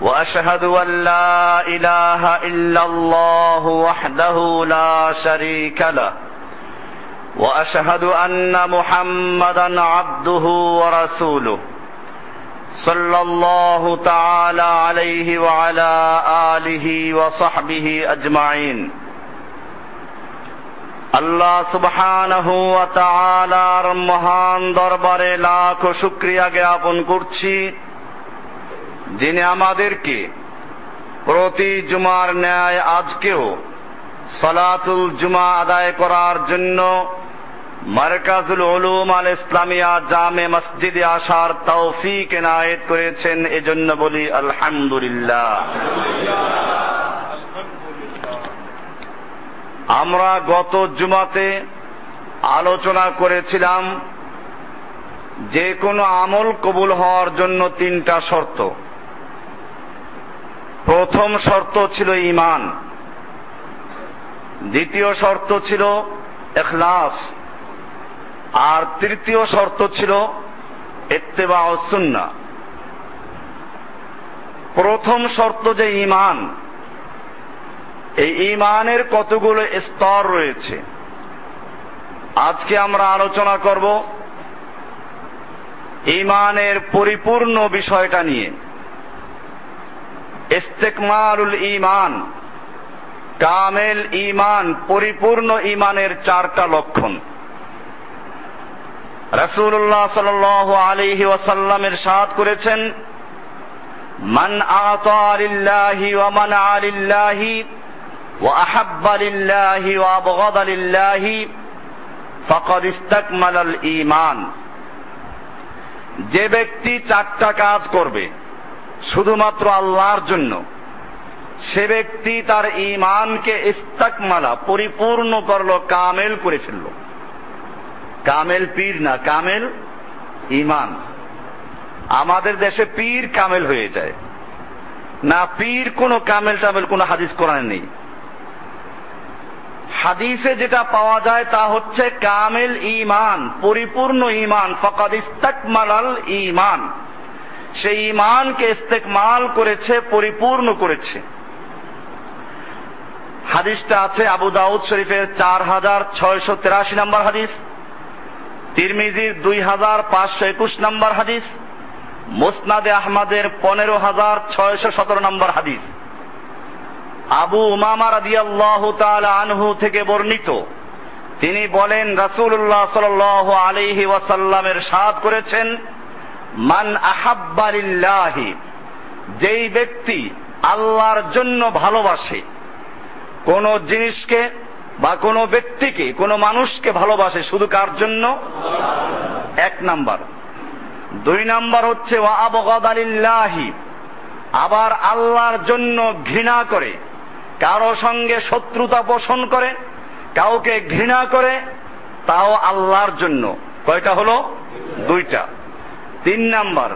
واشهد ان لا اله الا الله وحده لا شريك له واشهد ان محمدا عبده ورسوله صلى الله تعالى عليه وعلى اله وصحبه اجمعين আল্লাহ সুবহানাহু ওয়া তাআলার মহান দরবারে লাখ শুকরিয়া জ্ঞাপন করছি যিনি আমাদেরকে প্রতি জুমার ন্যায় আজকেও সলাতুল জুমা আদায় করার জন্য মার্কাজুল উলুম আল ইসলামিয়া জামে মসজিদে আসার তৌফিক এনায়েত করেছেন, এজন্য বলি আলহামদুলিল্লাহ। আমরা গত জুমাতে আলোচনা করেছিলাম যে কোনো আমল কবুল হওয়ার জন্য তিনটা শর্ত। প্রথম শর্ত ছিল ইমান। দ্বিতীয় শর্ত ছিল এখলাস আর তৃতীয় শর্ত ছিল এত্তেবা সুন্না প্রথম শর্ত যে ইমান, এই ইমানের কতগুলো স্তর রয়েছে? আজকে আমরা আলোচনা করব ইমানের পরিপূর্ণ বিষয়টা নিয়ে। ইস্তেকমালুল ইমান কামেল ইমান পরিপূর্ণ ইমানের চারটা লক্ষণ। রসুল্লাহ সাল আলিহি ওয়াসাল্লামের সাদ করেছেন, মান আতালিল্লাহি ওয়া মান আলিল্লাহি ওয়া আহাব্বা লিল্লাহি ওয়া আবগাদা লিল্লাহি ফাকাদ ইস্তাকমালাল ঈমান। যে ব্যক্তি চারটা কাজ করবে শুধুমাত্র আল্লাহর জন্য। সে ব্যক্তি তার ইমানকে ইস্তাকমালা, পরিপূর্ণ করল, কামেল করে ফেলল। কামেল পীর না, কামেল ইমান আমাদের দেশে পীর কামেল হয়ে যায়। না, পীর কোনো কামেল টামেল, কোনো হাদিস কোরআনে নেই। হাদিসে যেটা পাওয়া যায় তা হচ্ছে কামেল ইমান পরিপূর্ণ ইমান ফকাদ ইস্তাকমালাল ইমান সেই ইমানকে ইস্তেকমাল করেছে, পরিপূর্ণ করেছে। হাদিসটা আছে আবু দাউদ শরীফের চার হাজার ছয়শো তেরাশি নম্বর হাদিস, তিরমিজির দুই হাজার পাঁচশো একুশ নম্বর হাদিস, মোসনাদে আহমদের পনেরো হাজার ছয়শো সতেরো নম্বর হাদিস। আবু উমামা রাদিয়াল্লাহ তাআলা আনহু থেকে বর্ণিত, তিনি বলেন, রাসূলুল্লাহ সাল্লাল্লাহু আলাইহি ওয়াসাল্লামের সাদ করেছেন মান আহাব্বালিল্লাহি যেই ব্যক্তি আল্লাহর জন্য ভালোবাসে, কোন জিনিসকে বা কোনো ব্যক্তিকে, কোনো মানুষকে ভালোবাসে শুধু কার জন্য? এক নাম্বার। দুই নাম্বার হচ্ছে, ওয়া আবগাদালিল্লাহি আবার আল্লাহর জন্য ঘৃণা করে, কারও সঙ্গে শত্রুতা পোষণ করে, কাউকে ঘৃণা করে, তাও আল্লাহর জন্য। কয়টা হলো? দুইটা। তিন নাম্বার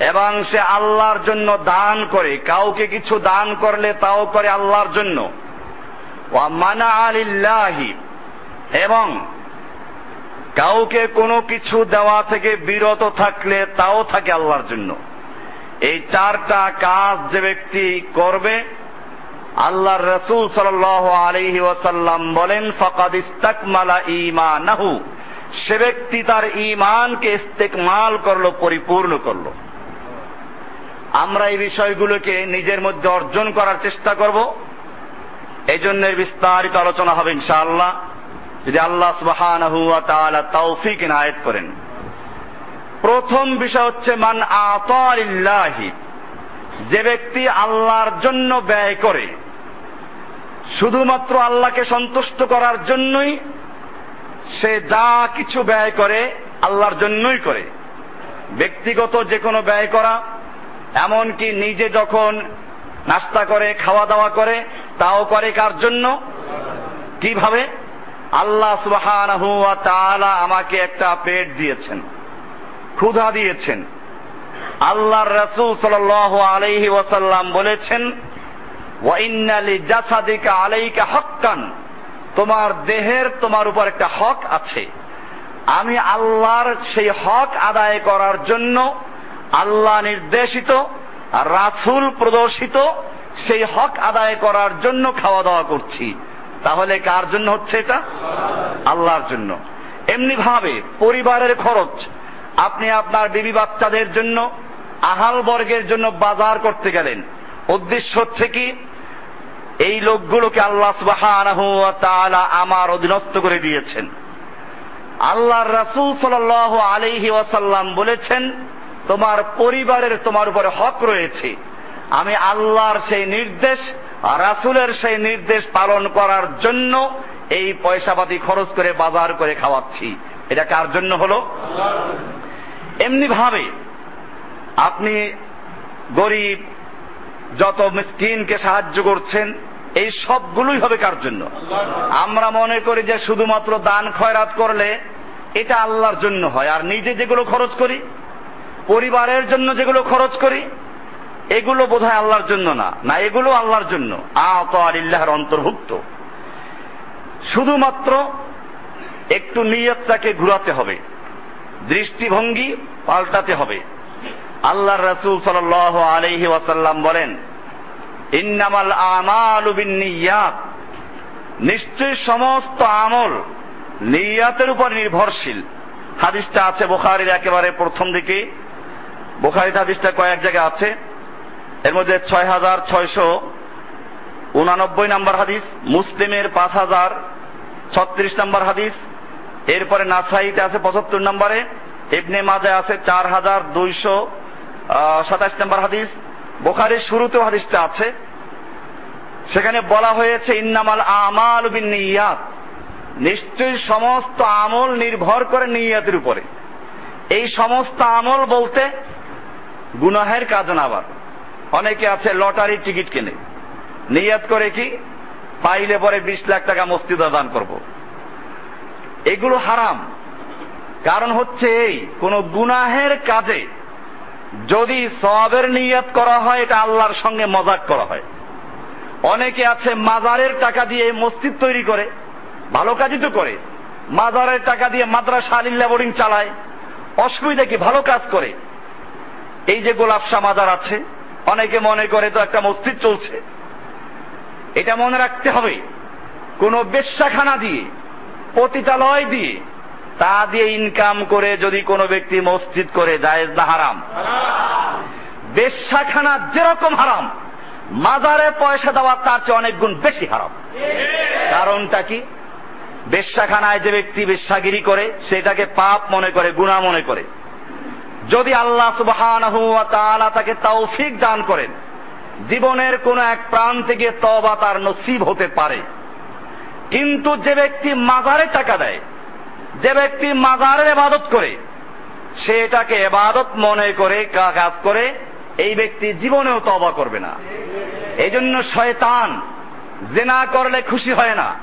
এবং সে আল্লাহর জন্য দান করে, কাউকে কিছু দান করলে তাও করে আল্লাহর জন্য। মানা এবং কাউকে কোনো কিছু দেওয়া থেকে বিরত থাকলে তাও থাকে আল্লাহর জন্য। এই চারটা কাজ যে ব্যক্তি করবে, আল্লাহর রসুল সাল আলহি ওয়াসাল্লাম বলেন, ফকাদ ইস্তাকমালা ইমানাহু সে ব্যক্তি তার ইমানকে ইস্তেকমাল করল, পরিপূর্ণ করল। আমরা এই বিষয়গুলোকে নিজের মধ্যে অর্জন করার চেষ্টা করব। এই জন্য বিস্তারিত আলোচনা হবে ইনশাআল্লাহ। যদি আল্লাহ তাআলা তৌফিক ইনায়েত করেন। প্রথম বিষয় হচ্ছে, মান আতালিল্লাহি যে ব্যক্তি আল্লাহর জন্য ব্যয় করে, শুধুমাত্র আল্লাহকে সন্তুষ্ট করার জন্যই সে যা কিছু ব্যয় করে, আল্লাহর জন্যই করে। ব্যক্তিগত যে কোনো ব্যয় করা, এমনকি নিজে যখন নাস্তা করে খাওয়া দাওয়া করে, তাও করে কার জন্য? কীভাবে? আল্লাহ তাআলা আমাকে একটা পেট দিয়েছেন, ক্ষুধা দিয়েছেন। আল্লাহর রাসূল সাল্লাল্লাহু আলাইহি ওয়াসাল্লাম বলেছেন, ওয়া ইন্না লিজাসাদিকা আলাইকা হাক্কান। তোমার দেহের তোমার উপর একটা হক আছে। আমি আল্লাহর সেই হক আদায় করার জন্য আল্লাহ নির্দেশিত, রাসূল প্রদর্শিত সেই হক আদায় করার জন্য খাওয়া দাওয়া করছি। তাহলে কার জন্য হচ্ছে এটা? আল্লাহর জন্য। এমনি ভাবে পরিবারের খরচ, আপনি আপনার বিবি বাচ্চাদের জন্য, আহাল বর্গের জন্য বাজার করতে গেলেন। উদ্দেশ্য হচ্ছে কি? এই লোকগুলোকে আল্লাহ ওয়া আমার অধীনস্থ করে দিয়েছেন। আল্লাহর রাসূল সাল্লাল্লাহু আলাইহি ওয়াসাল্লাম বলেছেন তোমার পরিবারের তোমার উপরে হক রয়েছে। আমি আল্লাহর সেই নির্দেশ আর রাসূলের সেই নির্দেশ পালন করার জন্য এই পয়সাপাতি খরচ করে বাজার করে খাওয়াচ্ছি। এটা কার জন্য হলো? এমনি ভাবে আপনি গরিব যত মিসকিনকে সাহায্য করছেন, এই সবগুলোই হবে কার জন্য? আমরা মনে করি যে শুধুমাত্র দান খয়রাত করলে এটা আল্লাহর জন্য হয়। আর নিজে যেগুলো খরচ করি, পরিবারের জন্য যেগুলো খরচ করি, এগুলো বোধহয় আল্লাহর জন্য না। না, এগুলো আল্লাহর জন্য। আত আলিল্লাহর অন্তর্ভুক্ত। শুধুমাত্র একটু নিয়তটাকে ঘুরাতে হবে, দৃষ্টিভঙ্গি পাল্টাতে হবে। আল্লাহ রসুল সাল আলহি ওয়াসাল্লাম বলেন, ইন্নামাল আমাল নিয়াত নিশ্চয়ই সমস্ত আমল নিয়াতের উপর নির্ভরশীল। হাদিসটা আছে বোখারির একেবারে প্রথম দিকে। বোখারির হাদিসটা কয়েক জায়গায় আছে। এর মধ্যে ছয় হাজার ছয়শো উনানব্বই নম্বর হাদিস, মুসলিমের পাঁচ হাজার ছত্রিশ নম্বর হাদিস। এরপরে নাসাইতে আছে পঁচাত্তর নম্বরে। ইবনে মাজায় আছে চার হাজার দুইশো সাতাশ নম্বর হাদিস, বোখারির শুরুতেও হাদিসটা আছে। সেখানে বলা হয়েছে, ইন্নামাল আমাল বিন নিয়াত নিশ্চয়ই সমস্ত আমল নির্ভর করে নিয়াতের উপরে। এই সমস্ত আমল বলতে গুনাহের কাজ না আবার। অনেকে আছে, লটারির টিকিট কেনে। নিয়াত করে কি? পাইলে পরে বিশ লাখ টাকা মসজিদে দান করব। এগুলো হারাম। কারণ হচ্ছে এই, কোন গুনাহের কাজে যদি সবের নিয়াত করা হয়, এটা আল্লাহর সঙ্গে মজাক করা হয়। অনেকে আছে মাজারের টাকা দিয়ে মসজিদ তৈরি করে, ভালো কাজই তো করে। মাজারের টাকা দিয়ে মাদ্রাসা আলিল্লা বোর্ডিং চালায়, অসুবিধা কি? ভালো কাজ করে। এই যে গোলাপসা মাজার আছে, অনেকে মনে করে তো একটা মসজিদ চলছে। এটা মনে রাখতে হবে, কোন বেশ্যাখানা দিয়ে, পতিতালয় দিয়ে তা দিয়ে ইনকাম করে যদি কোনো ব্যক্তি মসজিদ করে, জায়েজ না হারাম। বেশ্যাখানা যেরকম হারাম, মাজারে পয়সা দেওয়া তার চেয়ে অনেক গুণ বেশি হারাম। কারণটা কি? বেশ্যাখানায় যে ব্যক্তি বেশ্যাগিরি করে, সেটাকে পাপ মনে করে গুণা মনে করে। যদি আল্লাহ ওয়া তাকে তৌফিক দান করেন, জীবনের কোন এক প্রাণ থেকে তবা তার নসিব হতে পারে। কিন্তু যে ব্যক্তি মাজারে টাকা দেয় যে ব্যক্তি মাজারের এবাদত করে, সে এটাকে এবাদত মনে করে কাজ করে, এই ব্যক্তি জীবনেও তবা করবে না। এই জন্য শয়তান জেনা করলে খুশি হয় না।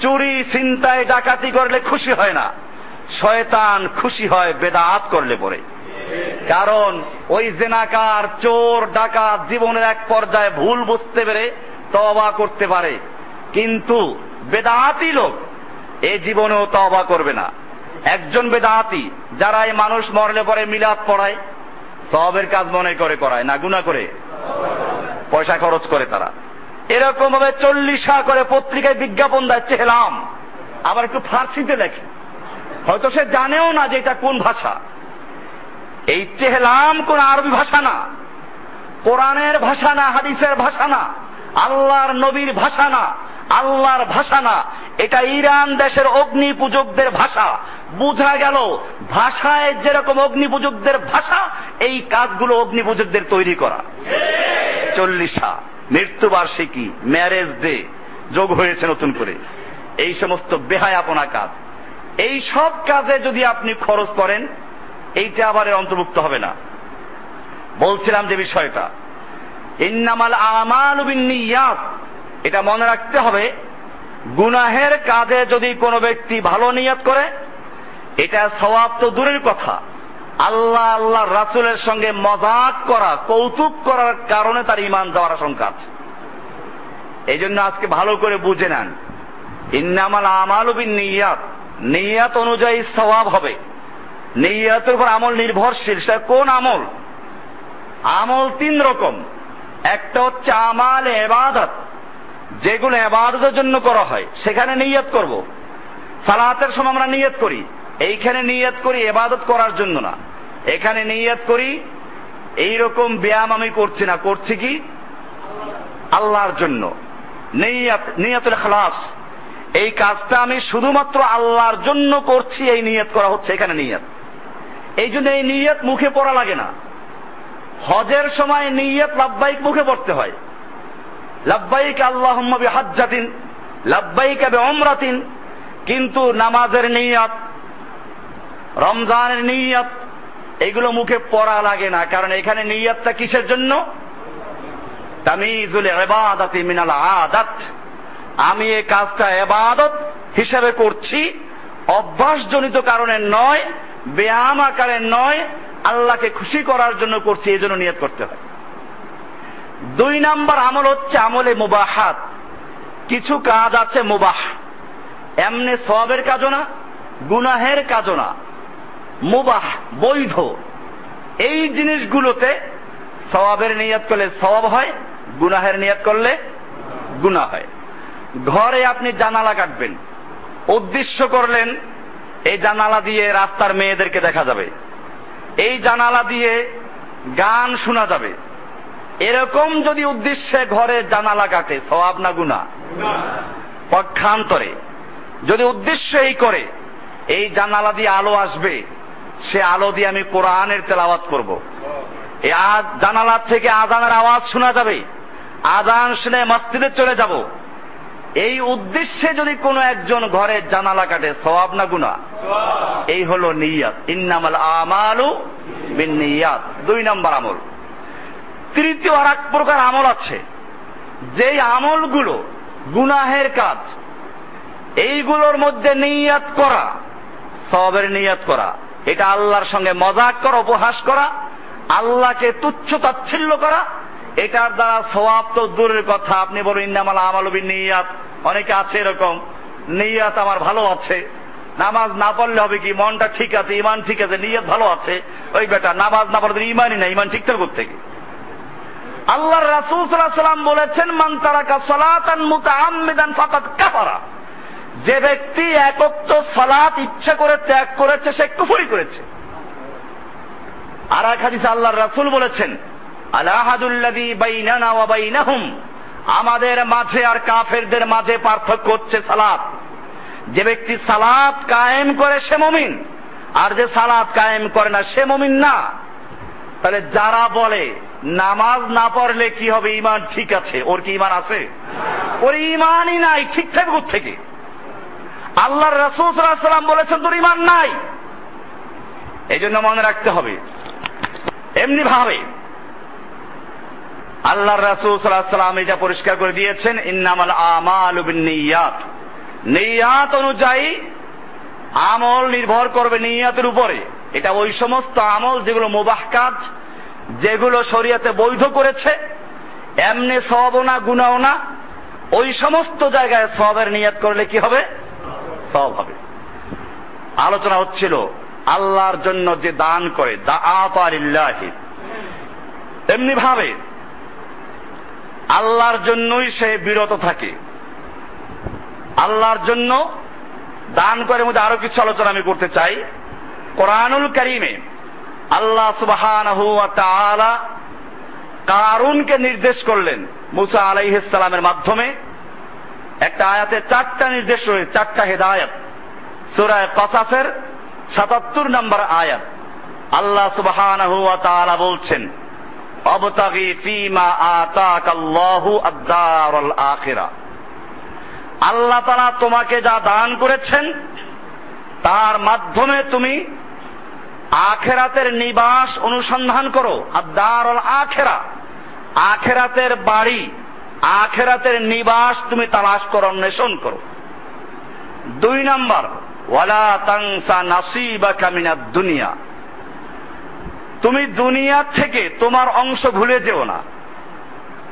চুরি চিন্তায় ডাকাতি করলে খুশি হয় না। শয়তান খুশি হয় বেদাত করলে পরে। কারণ ওই জেনাকার, চোর, ডাকাত জীবনের এক পর্যায়ে ভুল বুঝতে পেরে তবা করতে পারে। কিন্তু বেদাতি লোক এই জীবনেও তবা করবে না। একজন বেদাতি যারা এই মানুষ মরলে পরে মিলাদ পড়ায় সবের কাজ মনে করে করায় না গুণা করে। পয়সা খরচ করে তারা। এরকম ভাবে চল্লিশা করে পত্রিকায় বিজ্ঞাপন দেয়, চেহলাম। আবার একটু ফার্সিতে লেখে। হয়তো সে জানেও না যে এটা কোন ভাষা। এই চেহলাম কোন আরবি ভাষা না, কোরআনের ভাষা না, হাদিসের ভাষা না, আল্লাহর নবীর ভাষা না আল্লাহর ভাষা না। এটা ইরান দেশের অগ্নি পূজকদের ভাষা। বোঝা গেল, ভাষায় যেরকম অগ্নি পূজকদের ভাষা, এই কাজগুলো অগ্নি পূজকদের তৈরি করা। চল্লিশা, মৃত্যুবার্ষিকী ম্যারেজ ডে যোগ হয়েছে নতুন করে। এই সমস্ত বেহায়াপনা কাজ। এই সব কাজে যদি আপনি খরচ করেন, এইটা আবার অন্তর্ভুক্ত হবে না। বলছিলাম যে বিষয়টা, ইন্নামাল আমাল নিয়াত এটা মনে রাখতে হবে, গুনাহের কাজে যদি কোনো ব্যক্তি ভালো নিয়াত করে, এটা সওয়াব তো দূরের কথা। আল্লাহ আল্লাহ রাসুলের সঙ্গে মজাক করা, কৌতুক করার কারণে তার ইমান যাওয়ার আশঙ্কা আছে। এই জন্য আজকে ভালো করে বুঝে নেন। ইন্নামাল আমাল নিয়াত নিয়াত অনুযায়ী সওয়াব হবে। নিয়াতের উপর আমল নির্ভরশীল, সেটা কোন আমল? আমল তিন রকম। একটা হচ্ছে আমাল এবাদত যেগুলো এবাদতের জন্য করা হয়, সেখানে নিয়ত করব। সালাতের সময় আমরা নিয়ত করি। এইখানে নিয়ত করি এবাদত করার জন্য না। এখানে নিয়ত করি, এইরকম ব্যায়াম আমি করছি না। করছি কি? আল্লাহর জন্য। নিয়ত খালাস এই কাজটা আমি শুধুমাত্র আল্লাহর জন্য করছি, এই নিয়ত করা হচ্ছে, এখানে নিয়ত। এই জন্য এই নিয়ত মুখে পড়া লাগে না। হজের সময় নিয়ত লাভবাহিক মুখে পড়তে হয়। লাভবাহিক আল্লাহ হাজ্জাতিন আবে অমরাতিন কিন্তু নামাজের নিয়ত, রমজানের নিয়ত, এগুলো মুখে পড়া লাগে না। কারণ এখানে নিয়তটা কিসের জন্য? তামিজুল এবাদাতি মিনাল আদাত। আমি এই কাজটা এবাদত হিসাবে করছি, অভ্যাসজনিত কারণে নয়, ব্যায়াম আকারে নয়, আল্লাহকে খুশি করার জন্য করছি এই জন্য নিয়ত করতে হয়। দুই নাম্বার আমল হচ্ছে আমলে মুবাহাত। কিছু কাজ আছে মুবাহ। এমনি সবের কাজও না, গুনাহের কাজও না। মুবাহ, বৈধ। এই জিনিসগুলোতে সবাবের নিয়ত করলে সবাব হয়, গুনাহের নিয়ত করলে গুনাহ হয়। ঘরে আপনি জানালা কাটবেন। উদ্দেশ্য করলেন, এই জানালা দিয়ে রাস্তার মেয়েদেরকে দেখা যাবে। এই জানালা দিয়ে গান শোনা যাবে। এরকম যদি উদ্দেশ্যে ঘরে জানালা কাটে সবাব না গুণা পক্ষান্তরে। যদি উদ্দেশ্য এই করে, এই জানালা দিয়ে আলো আসবে, সে আলো দিয়ে আমি কোরআনের তেলাওয়াত করব। এই জানালা থেকে আজানের আওয়াজ শোনা যাবে, আজান শুনে মসজিদে চলে যাব। এই উদ্দেশ্যে যদি কোনো একজন ঘরে জানালা কাটে সবাব না গুণা এই হলো নিয়াত। ইন্নামাল আমালু বিন নিয়াত। দুই নম্বর আমল। তৃতীয় আর এক প্রকার আমল আছে। যেই আমলগুলো গুনাহের কাজ, এইগুলোর মধ্যে নিয়াত করা সবের নিয়াত করা, এটা আল্লাহর সঙ্গে মজাক করা, উপহাস করা, আল্লাহকে তুচ্ছ তাচ্ছিল্য করা, এটার দ্বারা সবাব তো দূরের কথা। আপনি বলুন, ইন্নামাল আমালবি নিয়াত অনেকে আছে এরকম, নিয়াত আমার ভালো আছে। নামাজ না পড়লে হবে কি? মনটা ঠিক আছে ইমান ঠিক আছে, নিয়াত ভালো আছে। ওই বেটা নামাজ না পড়লে ইমানই না ইমান ঠিক থাকবে থেকে আল্লাহর রাসূল সাল্লাম বলেছেন, মান তারাকা সালাতান মুতাআম্মিদান ফাকাদ কাফারা। যে ব্যক্তি একত্র সালাত ইচ্ছা করে ত্যাগ করেছে, সে কুফরি করেছে। আর এক হাদিসে আল্লাহর রাসূল বলেছেন আলাহাদুল্লাযী বাইনানা ওয়া বাইনাহুম। আমাদের মাঝে আর কাফেরদের মাঝে পার্থক্য হচ্ছে সালাত। যে ব্যক্তি সালাত কায়েম করে, সে মমিন। আর যে সালাত কায়েম করে না, সে মমিন না। তাহলে যারা বলে নামাজ না পড়লে কি হবে? ইমান ঠিক আছে। ওর কি ইমান আছে? ওর ইমানই নাই, ঠিক থাকবে থেকে? আল্লাহর রসুল বলেছেন, তোর ইমান নাই। এই জন্য মনে রাখতে হবে। এমনি ভাবে আল্লাহর রাসূল সাল্লাম এটা পরিষ্কার করে দিয়েছেন, ইন্নামাল আমালু বিন্নিয়াত। নিয়াত অনুযায়ী আমল নির্ভর করবে নিয়াতের উপরে। এটা ওই সমস্ত আমল যেগুলো মুবাহ কাজ যেগুলো শরীয়তে বৈধ করেছে, এমনি সবও না গুণাও না, ওই সমস্ত জায়গায় সবের নিয়াত করলে কি হবে? সব হবে। আলোচনা হচ্ছিল, আল্লাহর জন্য যে দান করে দা আপারিল্লাহি তেমনি ভাবে আল্লাহর জন্যই সে বিরত থাকে। আল্লাহর জন্য দান করে মধ্যে আরও কিছু আলোচনা আমি করতে চাই। কোরআনুল করিমে আল্লাহ সুবাহান কারুনকে নির্দেশ করলেন মুসা আলাইহিসালামের মাধ্যমে। একটা আয়াতে চারটা নির্দেশ রয়েছে, চারটা হেদায়ত। সুরায় কসাফের সাতাত্তর নম্বর আয়াত। আল্লাহ সুবাহান বলছেন আল্লাহ তারা তোমাকে যা দান করেছেন, তার মাধ্যমে তুমি আখেরাতের নিবাস অনুসন্ধান করো। আর আখেরা। আখেরাতের বাড়ি, আখেরাতের নিবাস তুমি তালাশ করো, অন্বেষণ করো। দুই নাম্বার, ওয়ালা তাংসা নাসিবা কামিনা দুনিয়া। তুমি দুনিয়া থেকে তোমার অংশ ভুলে যেও না।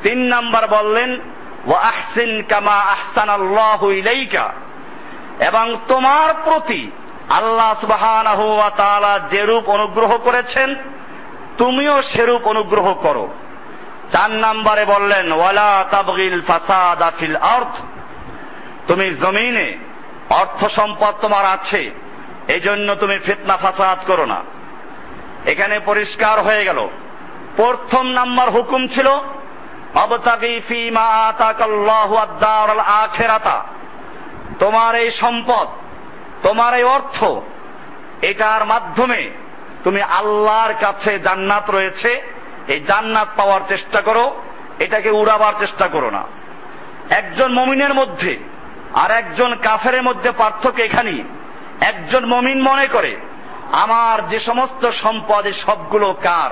তিন নাম্বার বললেন ও আহসিন কামা আহসান আল্লাহ ইলাইকা। এবং তোমার প্রতি আল্লাহ ওয়া যেরূপ অনুগ্রহ করেছেন, তুমিও সেরূপ অনুগ্রহ করো। চার নাম্বারে বললেন, ওয়ালা তাবগিল ফাসাদ ফিল আরদ। তুমি জমিনে অর্থ সম্পদ তোমার আছে এই জন্য তুমি ফিতনা ফাসাদ করো না। এখানে পরিষ্কার হয়ে গেল। প্রথম নাম্বার হুকুম ছিল তোমার এই সম্পদ তোমার এই অর্থ, এটার মাধ্যমে তুমি আল্লাহর কাছে জান্নাত রয়েছে, এই জান্নাত পাওয়ার চেষ্টা করো, এটাকে উড়াবার চেষ্টা করো না। একজন মমিনের মধ্যে আর একজন কাফের মধ্যে পার্থক্য এখানেই। একজন মমিন মনে করে, আমার যে সমস্ত সম্পদ সবগুলো কার?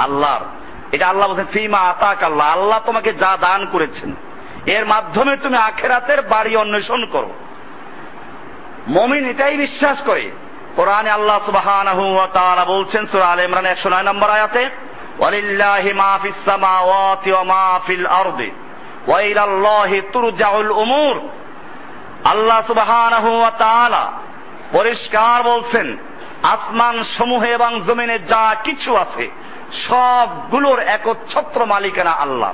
আল্লাহর। এটা আল্লাহ বলছেন, ফিমা আতাক আল্লাহ। আল্লাহ তোমাকে যা দান করেছেন, এর মাধ্যমে তুমি আখেরাতের বাড়ি অন্বেষণ করো। মমিন এটাই বিশ্বাস করে। কোরআনে আল্লাহ তাআলা বলছেন, সূরা আলে ইমরান 109 নম্বর আয়াতে, ওয়ালিল্লাহি সামাওয়াতি ওয়া আরদি, ওয়া ইলাল্লাহি তুরজাউল উমুর। আল্লাহ সুবহানাহু ওয়া তাআলা পরিষ্কার বলছেন, আসমান সমূহে এবং জমিনে যা কিছু আছে, সবগুলোর একচ্ছত্র মালিকানা আল্লাহ।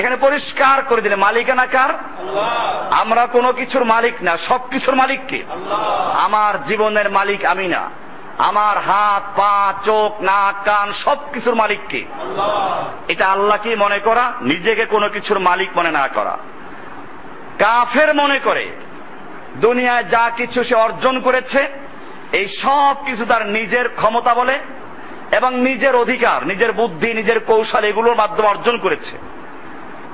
এখানে পরিষ্কার করে দিলে মালিকানা কার আমরা কোনো কিছুর মালিক না সব কিছুর মালিক কে আমার জীবনের মালিক আমি না। আমার হাত পা চোখ নাক কান সব কিছুর মালিক কে এটা আল্লাহকে মনে করা? নিজেকে কোনো কিছুর মালিক মনে না করা। কাফের মনে করে দুনিয়ায় যা কিছু সে অর্জন করেছে এই সব কিছু তার নিজের ক্ষমতা বলে এবং নিজের অধিকার নিজের বুদ্ধি নিজের কৌশল এগুলোর মাধ্যমে অর্জন করেছে।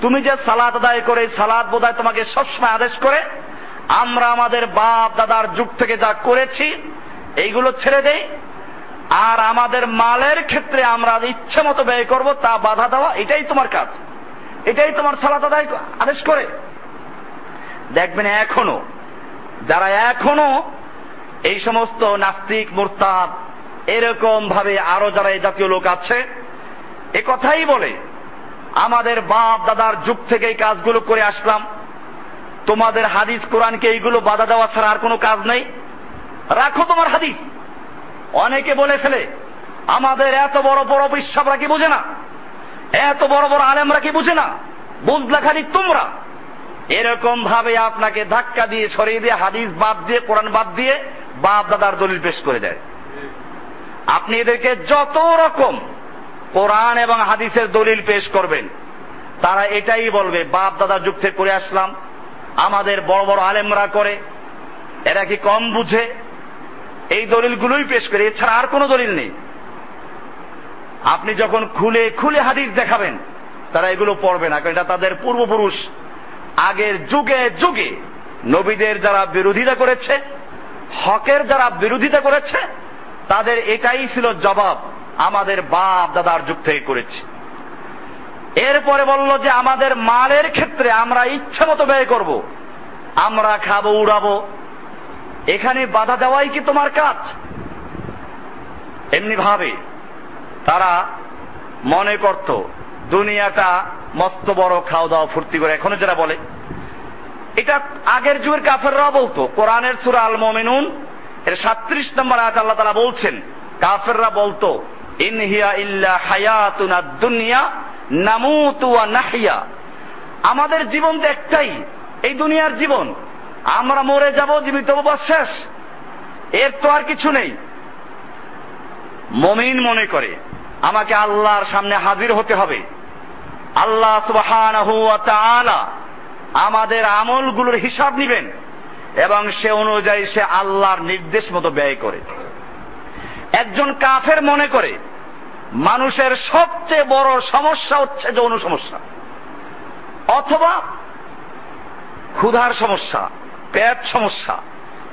তুমি যে সালাদ আদায় করে সালাদ বোধহয় তোমাকে সবসময় আদেশ করে, আমরা আমাদের বাপ দাদার যুগ থেকে যা করেছি, এইগুলো ছেড়ে দেই। আর আমাদের মালের ক্ষেত্রে আমরা ইচ্ছে মতো ব্যয় করব, তা বাধা দেওয়া, এটাই তোমার কাজ। এটাই তোমার সালাত আদায় আদেশ করে। দেখবেন এখনও, যারা এখনও এই সমস্ত নাস্তিক, মোরতাদ এরকম ভাবে আরও যারা এই জাতীয় লোক আছে, এ কথাই বলে আমাদের বাপ দাদার যুগ থেকে এই কাজগুলো করে আসলাম। তোমাদের হাদিস, কোরআনকে এইগুলো বাধা দেওয়া ছাড়া আর কোনো কাজ নেই। রাখো তোমার হাদিস। অনেকে বলে ফেলে, আমাদের এত বড় বড় বিশ্বাসরা কি বুঝে না? এত বড় বড় আলেমরা কি বুঝে না? বুঝলা খালি তোমরা। এরকম ভাবে আপনাকে ধাক্কা দিয়ে, সরিয়ে দিয়ে, হাদিস বাদ দিয়ে, কোরআন বাদ দিয়ে বাপ দাদার দলিল পেশ করে দেয়। আপনি এদেরকে যত রকম কোরআন এবং হাদিসের দলিল পেশ করবেন। তারা এটাই বলবে, বাপ যুগ থেকে করে আসলাম, আমাদের বড় বড় আলেমরা করে, এরা কি কম বুঝে? এই দলিলগুলোই পেশ করে, এছাড়া আর কোনো দলিল নেই। আপনি যখন খুলে খুলে হাদিস দেখাবেন, তারা এগুলো পড়বে না, কারণ এটা তাদের পূর্বপুরুষ। আগের যুগে যুগে নবীদের যারা বিরোধিতা করেছে, হকের যারা বিরোধিতা করেছে, তাদের এটাই ছিল জবাব। আমাদের বাপ দাদার যুগ থেকে করেছি। এরপরে বলল যে আমাদের মালের ক্ষেত্রে আমরা ইচ্ছা মতো ব্যয় করব। আমরা খাব, উড়াবো। এখানে বাধা দেওয়াই কি তোমার কাজ? এমনি ভাবে তারা মনে করত, দুনিয়াটা মস্ত বড় খাওয়া দাওয়া ফুর্তি করে। এখনও যারা বলে, এটা আগের যুগের কাফেররাও বলতো, কোরআনের সুরা আল মমিনুন এর সাত্রিশ নম্বর আয়াত আল্লাহ তারা বলছেন, কাফেররা বলতো ইনহিয়া ইল্লা হায়াতুনা দুনিয়া নামুতু ওয়া নাহিয়া। আমাদের জীবন তো একটাই, এই দুনিয়ার জীবন। আমরা মরে যাব, জীবিত শেষ। এর তো আর কিছু নেই। মমিন মনে করে, আমাকে আল্লাহর সামনে হাজির হতে হবে। আল্লাহ তাআলা আমাদের আমলগুলোর হিসাব নিবেন এবং সে অনুযায়ী সে আল্লাহর নির্দেশ মতো ব্যয় করে। একজন কাফের মনে করে মানুষের সবচেয়ে বড় সমস্যা হচ্ছে যৌন সমস্যা। অথবা ক্ষুধার সমস্যা, পেট সমস্যা।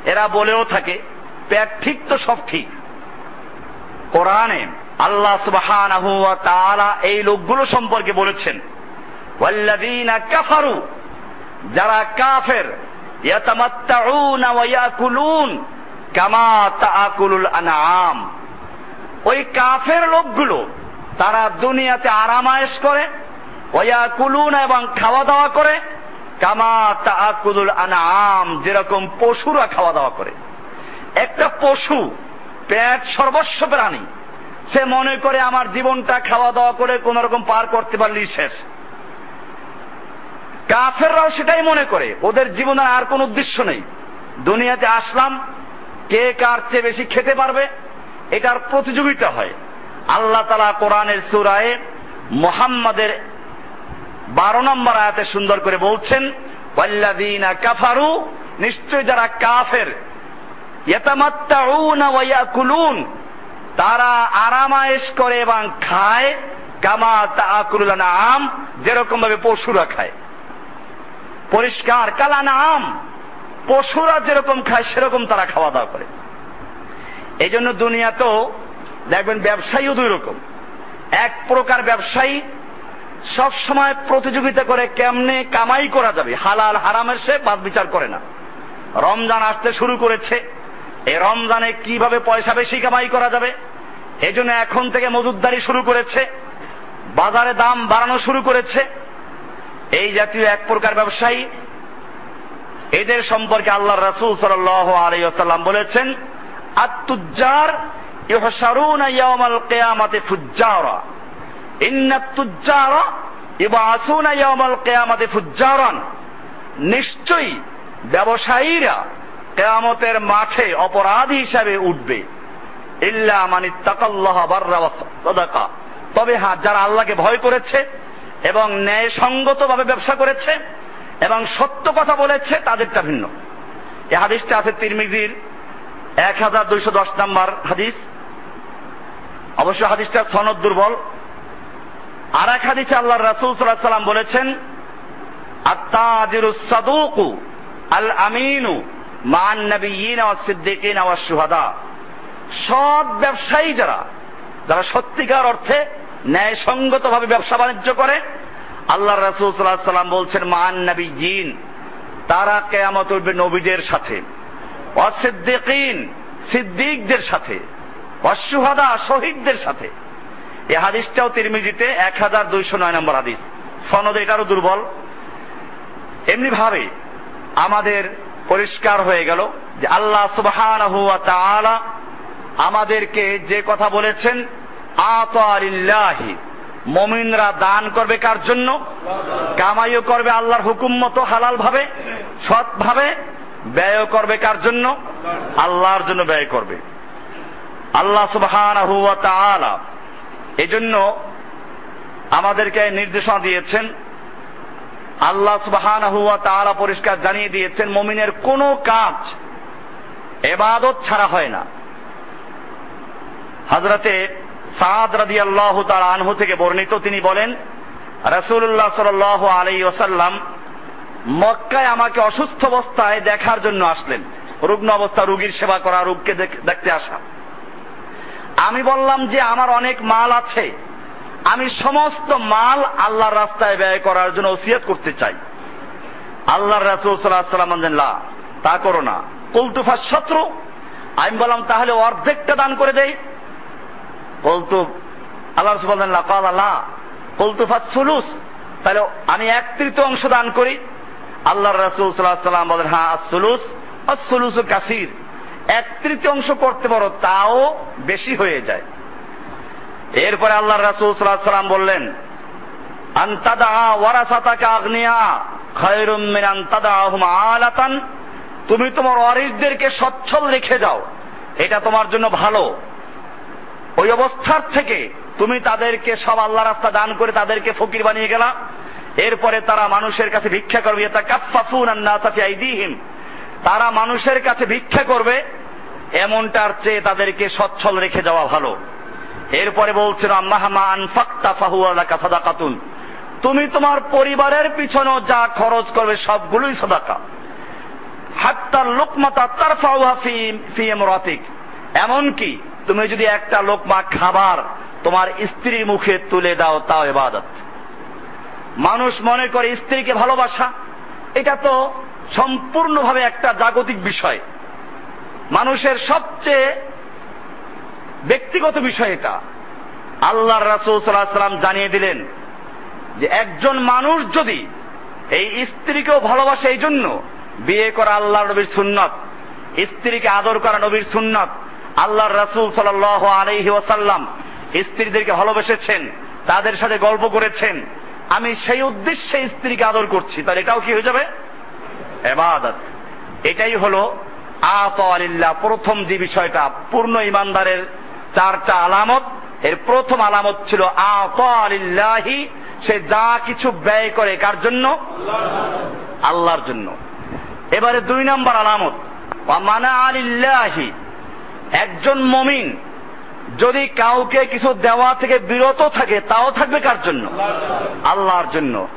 এরা বলেও থাকে, পেট ঠিক তো সব ঠিক। কোরআনে আল্লাহ সুবহানাহু ওয়া এই লোকগুলো সম্পর্কে বলেছেন কাফারু, যারা কাফের কামা তাআকুলুল আনআম। ওই কাফের লোকগুলো, তারা দুনিয়াতে আরামায়েশ করে ওয়াকুলুন এবং খাওয়া দাওয়া করে, কামা তাআকুলুল আনআম, যেরকম পশুরা খাওয়া দাওয়া করে। একটা পশু পেট সর্বস্ব প্রাণী, সে মনে করে আমার জীবনটা খাওয়া দাওয়া করে কোন রকম পার করতে পারলি শেষ। কাফেররাও সেটাই মনে করে, ওদের জীবনের আর কোন উদ্দেশ্য নেই। দুনিয়াতে আসলাম, কে কার চেয়ে বেশি খেতে পারবে এটার প্রতিযোগিতা হয়। আল্লাহ তালা কোরআনের সুরায় মোহাম্মদের বারো নম্বর আয়াতে সুন্দর করে বলছেন, ওয়াল্লাযীনা কাফারু নিশ্চয় যারা কাফের তারা আরামায়েশ করে এবং খায়, কামা তাআকুলুল আম যেরকম ভাবে পশুরা খায়। পরিষ্কার কালানা আম পশুরা যেরকম খায়, সেরকম তারা খাওয়া দাওয়া করে। এই জন্য দুনিয়াতেও দেখবেন ব্যবসায়ীও দুই রকম। এক প্রকার ব্যবসায়ী সব সময় প্রতিযোগিতা করে কেমনে কামাই করা যাবে, হালাল হারামের সে বাদ বিচার করে না। রমজান আসতে শুরু করেছে এই রমজানে কীভাবে পয়সা বেশি কামাই করা যাবে? এই জন্য এখন থেকে মজুদদারি শুরু করেছে, বাজারে দাম বাড়ানো শুরু করেছে। এই জাতীয় এক প্রকার ব্যবসায়ী, এদের সম্পর্কে আল্লাহ রাসুল সাল আলাইসাল্লাম বলেছেন আত্তুজ্জার ইহসারুনা ইয়াউমাল কিয়ামাতে ফুজ্জারা। ইন্নাত তুজ্জারা ইবাসুনা ইয়াউমাল কিয়ামাতে ফুজ্জারান। নিশ্চয়ই ব্যবসায়ীরা কেয়ামতের মাঠে অপরাধী হিসাবে উঠবে। ইল্লা মানি তাকাল্লাহ বাররা তবে হ্যাঁ যারা আল্লাহকে ভয় করেছে এবং ন্যায়সঙ্গত ভাবে ব্যবসা করেছে এবং সত্য কথা বলেছে, তাদেরটা ভিন্ন। এ হাদিসটা আছে তিরমিজির এক হাজার দুইশো দশ নম্বর হাদিস। অবশ্য হাদিসটা সনদ দুর্বল। আর এক হাদিসে আল্লাহ রাসুল সাল্লাহ সাল্লাম বলেছেন আত্মাজিরুস সাদুকু আল আমিনু মান নবীন সিদ্দিকিন সুহাদা সব ব্যবসায়ী যারা যারা সত্যিকার অর্থে ন্যায়সঙ্গত ভাবে ব্যবসা বাণিজ্য করে আল্লাহ রাসুল সাল্লাহ সাল্লাম বলছেন মান নবী জিন তারা কেয়ামত উঠবে নবীদের সাথে। অসিদ্দিকিন সিদ্দিকদের সাথে অসুহাদা শহীদদের সাথে। এ হাদিসটাও তিরমিজিতে এক হাজার দুইশো নয় নম্বর হাদিস। সনদ এটারও দুর্বল। এমনি ভাবে আমাদের পরিষ্কার হয়ে গেল যে আল্লাহ সুবহান আমাদেরকে যে কথা বলেছেন আতারিল্লাহি মমিনরা দান করবে কার জন্য? কামাইও করবে আল্লাহর হুকুম মতো হালাল ভাবে সৎ ভাবে ব্যয় করবে কার জন্য? আল্লাহর জন্য ব্যয় করবে। আল্লাহ সুবহান এই জন্য আমাদেরকে নির্দেশনা দিয়েছেন, আল্লাহ সুবহান পরিষ্কার জানিয়ে দিয়েছেন, মমিনের কোনো কাজ এবাদত ছাড়া হয় না। হজরতে সাদ রাদি আল্লাহ তার আনহু থেকে বর্ণিত তিনি বলেন রসুল্লাহ সাল আলাই ওসাল্লাম মক্কায় আমাকে অসুস্থ অবস্থায় দেখার জন্য আসলেন। রুগ্ন অবস্থা, রুগীর সেবা করা, রোগকে দেখতে আসা। আমি বললাম যে আমার অনেক মাল আছে। আমি সমস্ত মাল আল্লাহর রাস্তায় ব্যয় করার জন্য ওসিয়ত করতে চাই। আল্লাহ রাসুল সাল্লাম তা করো না। কৌতুফার শত্রু আমি বললাম, তাহলে অর্ধেকটা দান করে দেই। বলতু আল্লাহ রসুল আল্লাহ কৌতুফাত সুলুস তাহলে আমি এক তৃতীয় অংশ দান করি। আল্লাহ রাসুল সাল্লাহ সাল্লাম বলেন হ্যাঁ সুলুস সুলুস কাসির। এক তৃতীয় অংশ করতে পারো, তাও বেশি হয়ে যায়। এরপরে আল্লাহ রাসুল সাল্লাহ বললেন আন্তাদা ওয়ারাসাতাকা আগ্নিয়া খয়রুম মিন আন্তাদা আলাতান। তুমি তোমার ওয়ারিসদেরকে সচ্ছল রেখে যাও এটা তোমার জন্য ভালো। ওই অবস্থার থেকে তুমি তাদেরকে সব আল্লাহ রাস্তা দান করে তাদেরকে ফকির বানিয়ে গেলা। এরপরে তারা মানুষের কাছে ভিক্ষা করবে। এটা কাপ্পাফুন আইদিহিম। তারা মানুষের কাছে ভিক্ষা করবে, এমনটার চেয়ে তাদেরকে সচ্ছল রেখে যাওয়া ভালো। এরপরে বলছিল আম্মাহামা আনফাক্তা ফাহুয়ালাকা সাদাকাতুন। তুমি তোমার পরিবারের পিছনেও যা খরচ করবে সবগুলোই সদাকা। হাত্তার লোকমাতা তার ফি এমরাতিক। এমনকি তুমি যদি একটা লোকমা খাবার তোমার স্ত্রীর মুখে তুলে দাও, তাও এবাদত। মানুষ মনে করে স্ত্রীকে ভালোবাসা, এটা তো সম্পূর্ণভাবে একটা জাগতিক বিষয়। মানুষের সবচেয়ে ব্যক্তিগত বিষয় এটা। আল্লাহ রাসুল জানিয়ে দিলেন যে একজন মানুষ যদি এই স্ত্রীকেও ভালোবাসে এই জন্য বিয়ে করা আল্লাহ নবীর সুন্নত, স্ত্রীকে আদর করা নবীর সুন্নত আল্লাহ রাসুল সাল আলহি ওসাল্লাম স্ত্রীদেরকে ভালোবেসেছেন, তাদের সাথে গল্প করেছেন আমি সেই উদ্দেশ্যে স্ত্রীকে আদর করছি। তাহলে এটাও কি হয়ে যাবে? এবাদত। এটাই হলো আত আলিল্লাহ প্রথম যে বিষয়টা, পূর্ণ ইমানদারের চারটা আলামত। এর প্রথম আলামত ছিল আত আলিল্লাহি সে যা কিছু ব্যয় করে কার জন্য? আল্লাহর জন্য। এবারে দুই নম্বর আলামত মানা আলিল্লাহি, একজন মমিন যদি কাউকে কিছু দেওয়া থেকে বিরত থাকে, তাও থাকবে কার জন্য? আল্লাহর জন্য।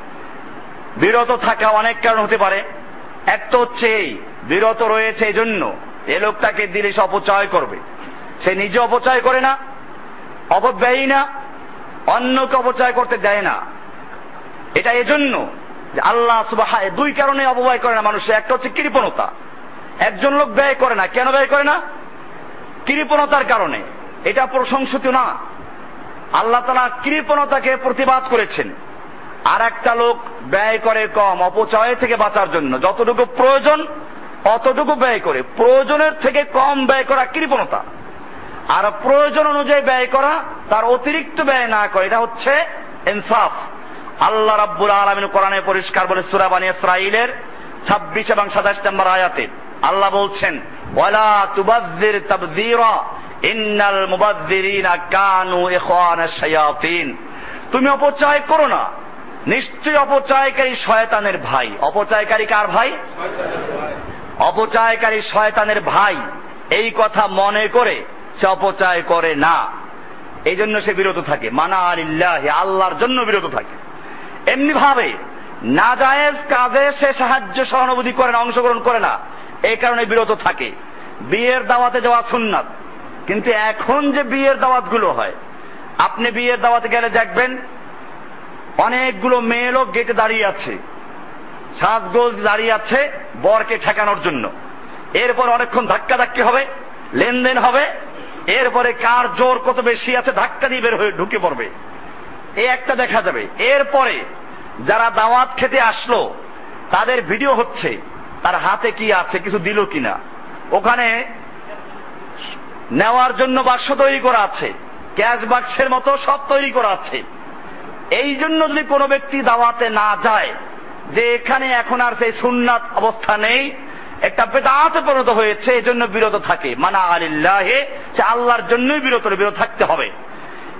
বিরত থাকা অনেক কারণ হতে পারে। এক তো হচ্ছে এই, বিরত রয়েছে এই জন্য এ লোকটাকে দিলে সে অপচয় করবে। সে নিজে অপচয় করে না, অপব্যয়ী না, অন্যকে অপচয় করতে দেয় না। এটা এজন্য আল্লাহ সুবাহ দুই কারণে অপব্যয় করে না মানুষের একটা হচ্ছে কৃপণতা। একজন লোক ব্যয় করে না। কেন ব্যয় করে না? কৃপণতার কারণে। এটা প্রশংসিত না। আল্লাহ তালা কৃপণতাকে প্রতিবাদ করেছেন। আর একটা লোক ব্যয় করে কম, অপচয় থেকে বাঁচার জন্য। যতটুকু প্রয়োজন, অতটুকু ব্যয় করে। প্রয়োজনের থেকে কম ব্যয় করা কৃপণতা। আর প্রয়োজন অনুযায়ী ব্যয় করা, তার অতিরিক্ত ব্যয় না করে, এটা হচ্ছে ইনসাফ। আল্লাহ রাব্বুল আলমিন কোরআনে পরিষ্কার বলে সুরা বানী ইসরাইলের ছাব্বিশ এবং সাতাশ নম্বর আয়াতে আল্লাহ বলছেন, ওয়ালা তুবাদ্দির তাবযীরা ইন্নাল মুবাদ্দিরিনা কানু ইখওয়ানা শায়াতিন। তুমি অপচয় করো না। নিশ্চয় অপচয়কারী শয়তানের ভাই। অপচয়কারী কার ভাই? অপচয়কারী শয়তানের ভাই। এই কথা মনে করে সে অপচয় করে না। এই জন্য সে বিরত থাকে। মানা আলিল্লাহ আল্লাহর জন্য বিরত থাকে। এমনি ভাবে নাজায়েজ কাজে সে সাহায্য সহানুভূতি করে না, অংশগ্রহণ করে না। এই কারণে বিরত থাকে। বিয়ের দাওয়াতে যাওয়া সুন্নাত। কিন্তু এখন যে বিয়ের দাওয়াতগুলো হয়, আপনি বিয়ের দাওয়াতে গেলে দেখবেন অনেকগুলো মেয়ে লোক গেটে দাঁড়িয়ে আছে, সাজগোজ দাঁড়িয়ে আছে বরকে ঠেকানোর জন্য। এরপর অনেকক্ষণ ধাক্কা ধাক্কি হবে, লেনদেন হবে, এরপরে কার জোর কত বেশি আছে ধাক্কা দিয়ে বের হয়ে ঢুকে পড়বে। এ একটা দেখা যাবে। এরপরে যারা দাওয়াত খেতে আসলো, তাদের ভিডিও হচ্ছে, তার হাতে কি আছে, কিছু দিল কিনা। ওখানে নেওয়ার জন্য বাক্স তৈরি করা আছে। ক্যাশ বাক্সের মতো সব তৈরি করা আছে। এই জন্য যদি কোনো ব্যক্তি দাওয়াতে না যায়, যে এখানে এখন আর সেই সুন্নাত অবস্থা নেই, একটা বেদাতে পরিণত হয়েছে এই জন্য বিরত থাকে। মানা আলিল্লাহে, সে আল্লাহর জন্যই বিরত বিরত থাকতে হবে।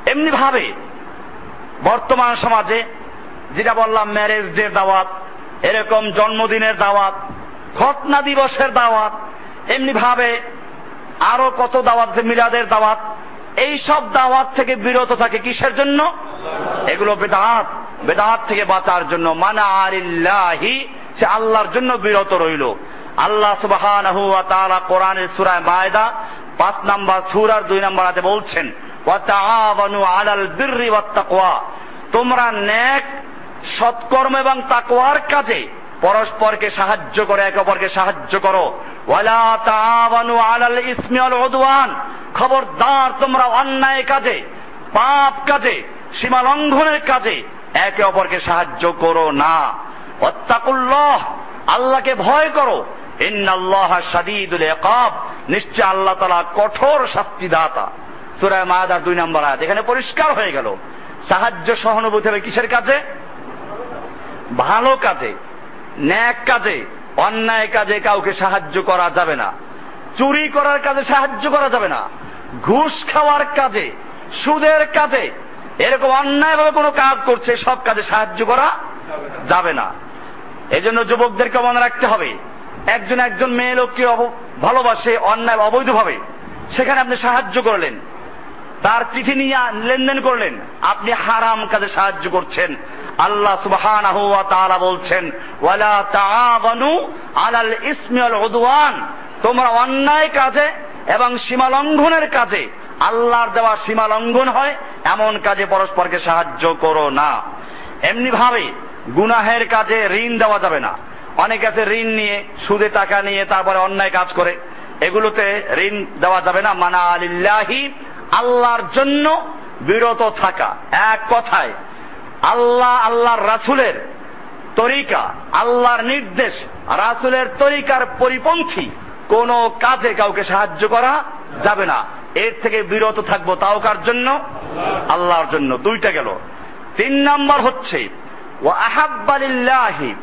এমনি ভাবে, বর্তমান সমাজে, যেটা বললাম ম্যারেজ ডে দাওয়াত, এরকম জন্মদিনের দাওয়াত, ঘটনা দিবসের দাওয়াত, এমনি ভাবে আরও কত দাওয়াত মিলাদের দাওয়াত, এই সব দাওয়াত থেকে বিরত থাকে কিসের জন্য? এগুলো বেদাত বেদাত থেকে বাঁচার জন্য। মানা আলিল্লাহি, সে আল্লাহর জন্য বিরত রইল। আল্লাহ তাআলা কোরআনের সূরা মায়দা, পাঁচ নাম্বার সূরার দুই নাম্বার আতে বলছেন তোমরা নেক, সৎকর্ম এবং তাকওয়ার কাজে পরস্পরকে সাহায্য করে, একে অপরকে সাহায্য করো। খবরদার, তোমরা অন্যায় কাজে, পাপ কাজে, সীমা লঙ্ঘনের কাজে একে অপরকে সাহায্য করো না। অত্তাকুল্লাহ আল্লাহকে ভয় করো। ইন্নাল্লাহ শাদীদুল ইকাব। নিশ্চয় আল্লাহ তাআলা কঠোর শাস্তিদাতা। সূরা মায়াদার দুই নম্বর আয়াত। এখানে পরিষ্কার হয়ে গেল। সাহায্য সহানুভূতি হবে কিসের কাজে? ভালো কাজে, ন্যাক কাজে। অন্যায় কাজে কাউকে সাহায্য করা যাবে না। চুরি করার কাজে সাহায্য করা যাবে না। ঘুষ খাওয়ার কাজে, সুদের কাজে, এরকম অন্যায়ভাবে কোনো কাজ করছে, সব কাজে সাহায্য করা যাবে না। এই জন্য যুবকদেরকে মনে রাখতে হবে, একজন একজন মেয়ে লোককে ভালোবাসে, অন্যায় অবৈধভাবে। সেখানে আপনি সাহায্য করলেন। তার চিঠি নিয়ে লেনদেন করলেন। আপনি হারাম কাজে সাহায্য করছেন। আল্লাহ তাআলা বলছেন, ওয়ালা আলাল ইসমি উদওয়ান। তোমরা অন্যায় কাজে এবং সীমা লঙ্ঘনের কাজে আল্লাহর দেওয়া সীমা লঙ্ঘন হয়, এমন কাজে পরস্পরকে সাহায্য করো না। এমনি ভাবে গুনাহের কাজে ঋণ দেওয়া যাবে না। অনেক আছে ঋণ নিয়ে, সুদে টাকা নিয়ে তারপরে অন্যায় কাজ করে। এগুলোতে ঋণ দেওয়া যাবে না। মানা আলিল্লাহি আল্লাহর জন্য বিরত থাকা। এক কথায়, আল্লাহ আল্লাহর রাসুলের তরিকা, আল্লাহর নির্দেশ, রাসুলের তরিকার পরিপন্থী, কোন কাজে কাউকে সাহায্য করা যাবে না। এর থেকে বিরত থাকব তাও কার জন্য? আল্লাহর জন্য। দুইটা গেল। তিন নাম্বার হচ্ছে ও আহাব্বালিল্লাহি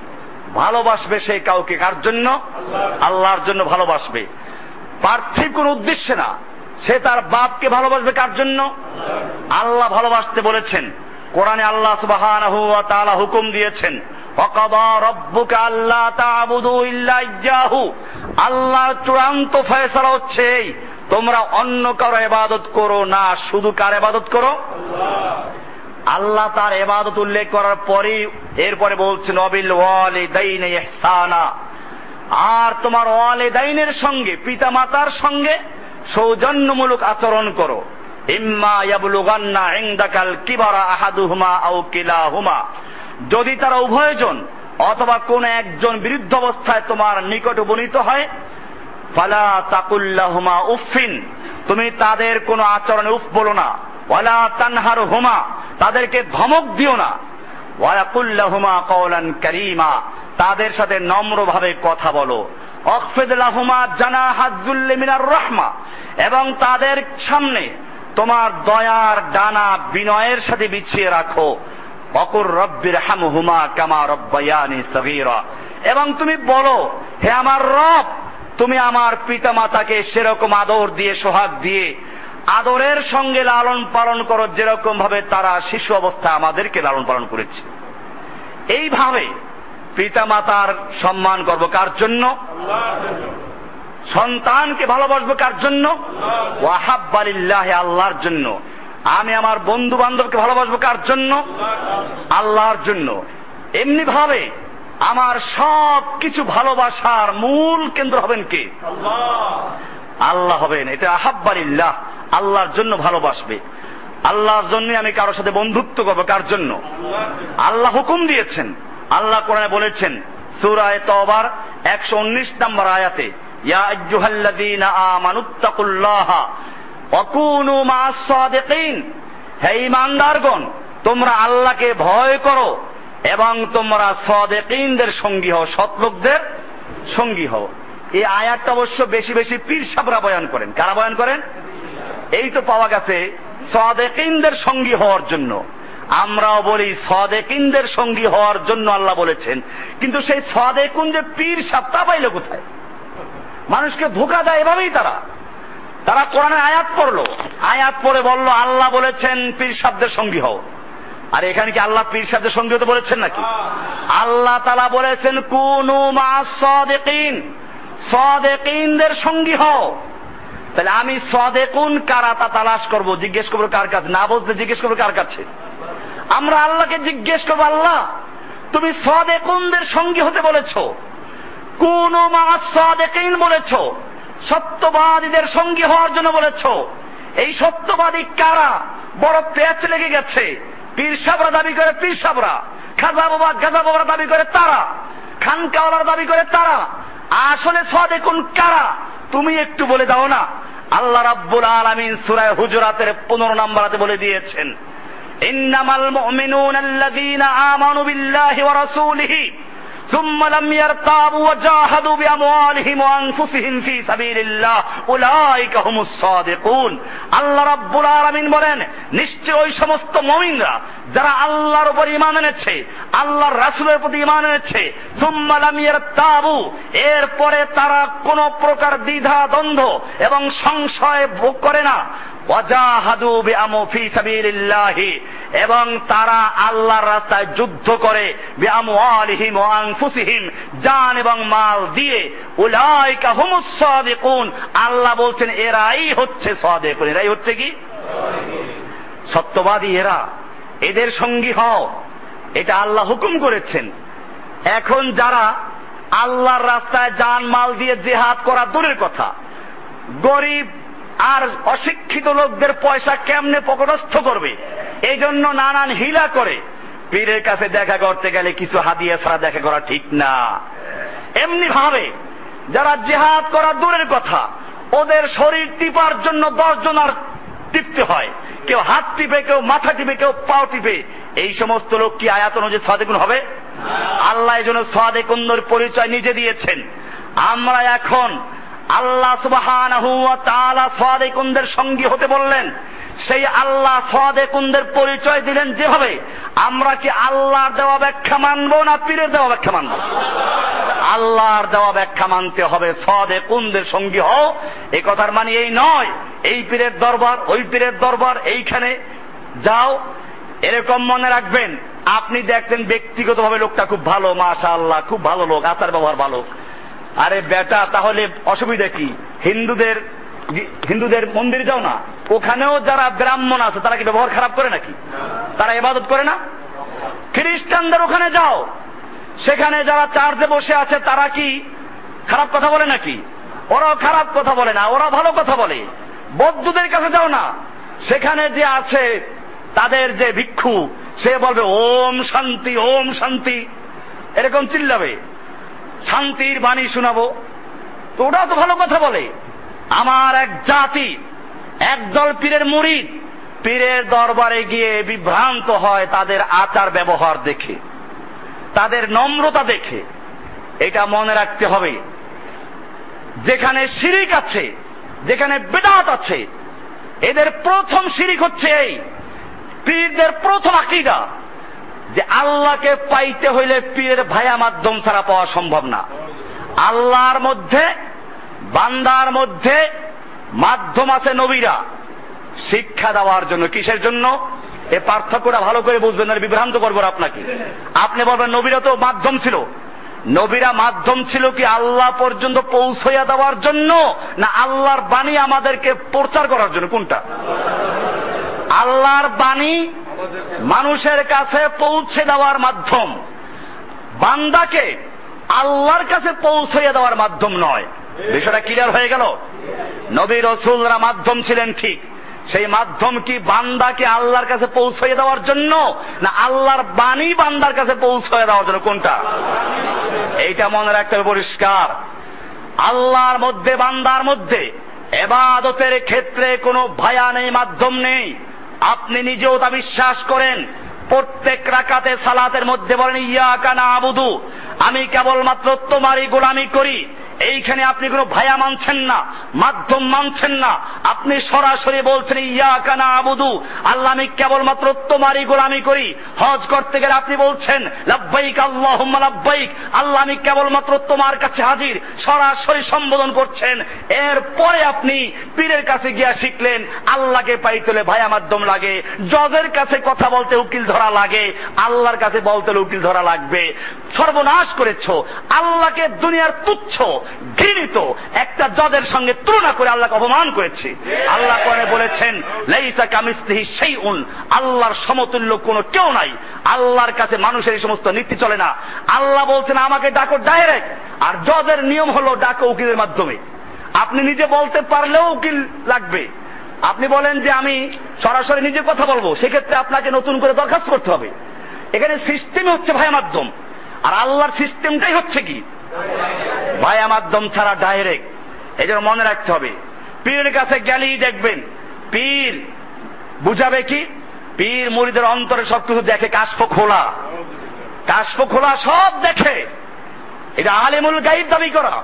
ভালোবাসবে সে কাউকে কার জন্য? আল্লাহর জন্য ভালোবাসবে। পার্থিব কোন উদ্দেশ্যে না। সে তার বাপকে ভালোবাসবে কার জন্য? আল্লাহ ভালোবাসতে বলেছেন। কোরআনে আল্লাহ তাআলা হুকুম দিয়েছেন, ওয়াকাদা রাব্বুকা আল্লা তা'বুদু ইল্লা ইয়্যাহু আল্লাহর চূড়ান্ত ফয়সালা হচ্ছে এই, তোমরা অন্য কারও ইবাদত করো না, শুধু কার ইবাদত করো? আল্লাহ তার এবাদত উল্লেখ করার পরেই এরপরে বলছেন অবিল আর তোমার ওয়ালিদাইনের সঙ্গে পিতা মাতার সঙ্গে সৌজন্যমূলক আচরণ করো। ইম্মা ইয়াবলুগান্না ইনদাকাল কিবারা আহাদুহুমা আও কিলাহুমা। যদি তারা উভয়জন অথবা কোন একজন বিরুদ্ধ অবস্থায় তোমার নিকট উপনীত হয়, ফালা তাকুল্লাহুমা উফিন তুমি তাদের কোনো আচরণে উফ বলো না। ওয়ালা তানহার হুমা তাদেরকে ধমক দিও না। ওয়াকুল্লাহুমা কওলান কারীমা। তাদের সাথে নম্রভাবে কথা বলো। অখফিদ লাহুমা জানা হাজুল্লি মিনার রহমা, এবং তাদের সামনে তোমার দয়ার ডানা বিনয়ের সাথে বিছিয়ে রাখো। অকুর রব্বির হামহুমা কামা রব্বায়ানি সগীরা। এবং তুমি বলো, হে আমার রব, তুমি আমার পিতা মাতাকে সেরকম আদর দিয়ে, সোহাগ দিয়ে, আদরের সঙ্গে লালন পালন করো যেরকম ভাবে তারা শিশু অবস্থায় আমাদেরকে লালন পালন করেছে। এইভাবে পিতা মাতার সম্মান করব কার জন্য? সন্তানকে ভালোবাসবো কার জন্য? ওয়াহাব্বালিল্লাহ আল্লাহর জন্য। আমি আমার বন্ধু বান্ধবকে ভালোবাসবো কার জন্য? আল্লাহর জন্য। এমনি ভাবে আমার সব কিছু ভালোবাসার মূল কেন্দ্র হবেন কে? আল্লাহ হবেন। এটা আহাব্বালিল্লাহ। আল্লাহর জন্য ভালোবাসবে। আল্লাহর জন্য আমি কারোর সাথে বন্ধুত্ব করব কার জন্য? আল্লাহ হুকুম দিয়েছেন। আল্লাহ কোরআনে বলেছেন, সুরায় তবার একশো উনিশ নম্বর আয়াতে, ইয়া আইয়ুহাল্লাযীনা আমানুত্তাকুল্লাহ ওয়াকুনু মা'আস সাদিকিন। হে ঈমানদারগণ, তোমরা আল্লাহকে ভয় করো এবং তোমরা সাদিকিনদের সঙ্গী হও সৎ লোকদের সঙ্গী হও। এই আয়াতটা অবশ্য বেশি বেশি পীর সাবরা বয়ান করেন। কারা বয়ান করেন? এই তো পাওয়া গেছে, সাদেকিনদের সঙ্গী হওয়ার জন্য। আমরাও বলি সদেকিনদের সঙ্গী হওয়ার জন্য আল্লাহ বলেছেন। কিন্তু সেই সদেকুন যে পীর সাপ তা পাইলে কোথায়? মানুষকে ধোকা দেয় এভাবেই তারা। তারা কোরআনে আয়াত পড়ল। আয়াত পড়ে বলল, আল্লাহ বলেছেন পীর সাবদের সঙ্গী হও। আর এখানে কি আল্লাহ পীর সাবদের সঙ্গী হতে বলেছেন নাকি? আল্লাহ তালা বলেছেন, কুনু মা সদেকিন। সদেকিনদের সঙ্গী হও। তাহলে আমি সদেকুন কারা তা তালাশ করব, জিজ্ঞেস করব কার কাছে? না বলতে জিজ্ঞেস করব কার কাছে? আমরা আল্লাহকে জিজ্ঞেস করব, আল্লাহ, তুমি সদে সদেকুনদের সঙ্গী হতে বলেছ। কোন মা সদেকিন বলেছ। সত্যবাদীদের সঙ্গী হওয়ার জন্য বলেছ। এই সত্যবাদী কারা? বড় পেঁচ লেগে গেছে। পীর সাবরা দাবি করে পীর সাবরা। খাজা বাবা, গাজা বাবার দাবি করে তারা। খানকাওয়ালার দাবি করে তারা। আসলে সদেকুন কারা? তুমি একটু বলে দাও না। আল্লাহ রাব্বুল আলামিন সূরা হুজুরাতের 15 নম্বরাতে বলে দিয়েছেন, ইন্নামাল মুমিনুনা আল্লাযীনা আমানু বিল্লাহি ওয়া রাসূলিহি। ثم لم يرتابوا وجاهدوا بأموالهم وأنفسهم في سبيل الله أولئك هم الصادقون আল্লাহ রাব্বুল আলামিন বলেন নিশ্চয় ওই সমস্ত মুমিনরা যারা আল্লাহর উপর ঈমান এনেছে আল্লাহর রাসূলের প্রতি ঈমান এনেছে ثم لم يرتابوا এরপরে তারা কোন প্রকার দ্বিধা দ্বন্দ্ব এবং সংশয় ভোগ করে না এবং তারা আল্লাহর রাস্তায় যুদ্ধ করে জান এবং মাল দিয়ে আল্লাহ বলছেন, এরাই হচ্ছে সাদিকুন। এরাই হচ্ছে কি? সত্যবাদী এরা। এদের সঙ্গী হও। এটা আল্লাহ হুকুম করেছেন। এখন যারা আল্লাহর রাস্তায় জান, মাল দিয়ে জেহাদ করা দূরের কথা, গরিব আর অশিক্ষিত লোকদের পয়সা কেমনে পকটস্থ করবে? এই জন্য নানান হিলা করে। পীরের কাছে দেখা করতে গেলে কিছু হাদিয়া ছাড়া দেখা করা ঠিক না। এমনি ভাবে যারা জেহাদ করা দূরের কথা ওদের শরীর টিপার জন্য দশ জনার টিপতে হয়। কেউ হাত টিপে কেউ মাথা টিপে কেউ পাও টিপে। এই সমস্ত লোক কি আয়াত অনুযায়ী সাদেকুন হবে? আল্লাহ জন্য সাদেকুন্দর পরিচয় নিজে দিয়েছেন। আমরা এখন আল্লাহ সাদেকুনদের সঙ্গী হতে বললেন, সেই আল্লাহ সাদেকুনদের পরিচয় দিলেন যেভাবে, আমরা কি আল্লাহর দেওয়া ব্যাখ্যা মানব না পীরের দেওয়া ব্যাখ্যা মানবো? আল্লাহর দেওয়া ব্যাখ্যা মানতে হবে, সাদেকুনদের সঙ্গী হও এই কথার মানে এই নয়, এই পীরের দরবার, ওই পীরের দরবার, এইখানে যাও, এরকম মনে রাখবেন, আপনি দেখতেন ব্যক্তিগতভাবে লোকটা খুব ভালো মাশা আল্লাহ খুব ভালো লোক আচার ব্যবহার ভালো। আরে বেটা, তাহলে অসুবিধা কি? হিন্দুদের হিন্দুদের মন্দির যাও না। ওখানেও যারা ব্রাহ্মণ আছে, তারা কি ব্যবহার খারাপ করে নাকি? তারা ইবাদত করে না? খ্রিস্টানদের ওখানে যাও। সেখানে যারা চার্চে বসে আছে, তারা কি খারাপ কথা বলে নাকি? ওরাও খারাপ কথা বলে না, ওরা ভালো কথা বলে। বৌদ্ধদের কাছে যাও না। সেখানে যে আছে, তাদের যে ভিক্ষু, সে বলবে, ওম শান্তি ওম শান্তি। এরকম চিল্লাবে। শান্তির বাণী শোনাবো। তো ওটাও তো ভালো কথা বলে। আমার এক জাতি একদল পীরের মুরিদ, পীরের দরবারে গিয়ে বিভ্রান্ত হয় তাদের আচার ব্যবহার দেখে, তাদের নম্রতা দেখে। এটা মনে রাখতে হবে। যেখানে শিরিক আছে, যেখানে বেদাত আছে, এদের প্রথম শিরিক হচ্ছে এই, পীরদের প্রথম আকিদা। যে আল্লাহকে পাইতে হইলে পীরের ভায়া মাধ্যম ছাড়া পাওয়া সম্ভব না। আল্লাহর মধ্যে, বান্দার মধ্যে মাধ্যম আছে নবীরা। শিক্ষা দেওয়ার জন্য, কিসের জন্য? এ পার্থক্যটা ভালো করে বুঝবেন না বিভ্রান্ত করব আপনাকে। আপনি বলবেন, নবীরা তো মাধ্যম ছিল। নবীরা মাধ্যম ছিল কি আল্লাহ পর্যন্ত পৌঁছইয়া দেওয়ার জন্য, না আল্লাহর বাণী আমাদেরকে প্রচার করার জন্য? কোনটা? আল্লাহর বাণী মানুষের কাছে পৌঁছে দেওয়ার মাধ্যম। বান্দাকে আল্লাহর কাছে পৌঁছে দেওয়ার মাধ্যম নয়। বিষয়টা ক্লিয়ার হয়ে গেল? নবী রসুলরা মাধ্যম ছিলেন ঠিক। সেই মাধ্যম কি বান্দাকে আল্লাহর কাছে পৌঁছে দেওয়ার জন্য, না আল্লাহর বাণী বান্দার কাছে পৌঁছে দেওয়ার জন্য কোনটা? এইটা মনে রাখতে হবে পরিষ্কার। আল্লাহর মধ্যে, বান্দার মধ্যে এবাদতের ক্ষেত্রে কোনো ভায়া নেই, মাধ্যম নেই। আপনি নিজেও তা বিশ্বাস করেন। প্রত্যেক রাকাতে সালাতের মধ্যে বলেন ইয়া কানা আমি কেবলমাত্র তোমারই গোলামি করি। এইখানে আপনি কোনো ভায়া মানছেন না, মাধ্যম মানছেন না। আপনি সরাসরি বলছেন ইয়া কানা আবুদু আল্লাহ আমি কেবলমাত্র তোমারই গোলামি করি। হজ করতে গেলে আপনি বলছেন, লাব্বাইক আল্লাহ লাব্বাইক, আল্লাহ আমি কেবলমাত্র তোমার কাছে হাজির। সরাসরি সম্বোধন করছেন। এরপরে আপনি পীরের কাছে গিয়া শিখলেন, আল্লাহকে পাই পাইতলে ভায়া মাধ্যম লাগে, জজের কাছে কথা বলতে উকিল ধরা লাগে, আল্লাহর কাছে বলতে উকিল ধরা লাগবে। সর্বনাশ করেছ, আল্লাহকে দুনিয়ার তুচ্ছ ঘৃণিত। একটা জজের সঙ্গে তুলনা করে আল্লাহকে অপমান করেছে। আল্লাহ করে বলেছেন, লাইসা কামিস্তিহি সেই উন আল্লাহর সমতুল্য কোনো কেউ নাই। আল্লাহর কাছে মানুষের এই সমস্ত নীতি চলে না। আল্লাহ বলছেন, আমাকে ডাকো ডাইরেক্ট। আর জজের নিয়ম হলো, ডাকো উকিলের মাধ্যমে। আপনি নিজে বলতে পারলেও উকিল লাগবে। আপনি বলেন যে, আমি সরাসরি নিজে কথা বলব। সেক্ষেত্রে আপনাকে নতুন করে দরখাস্ত করতে হবে। এখানে সিস্টেমই হচ্ছে ভাই মাধ্যম। আর আল্লাহর সিস্টেমটাই হচ্ছে কি? ভায়া মাধ্যম ছাড়া ডাইরেক্ট এই জন্য মনে রাখতে হবে। পীরের কাছে গেলেই দেখবেন, পীর বুঝাবে কি? পীর মুড়িদের অন্তরে সবকিছু দেখে, কাশফ খোলা। কাশফ খোলা সব দেখে। এটা আলিমুল গাইব দাবি করা।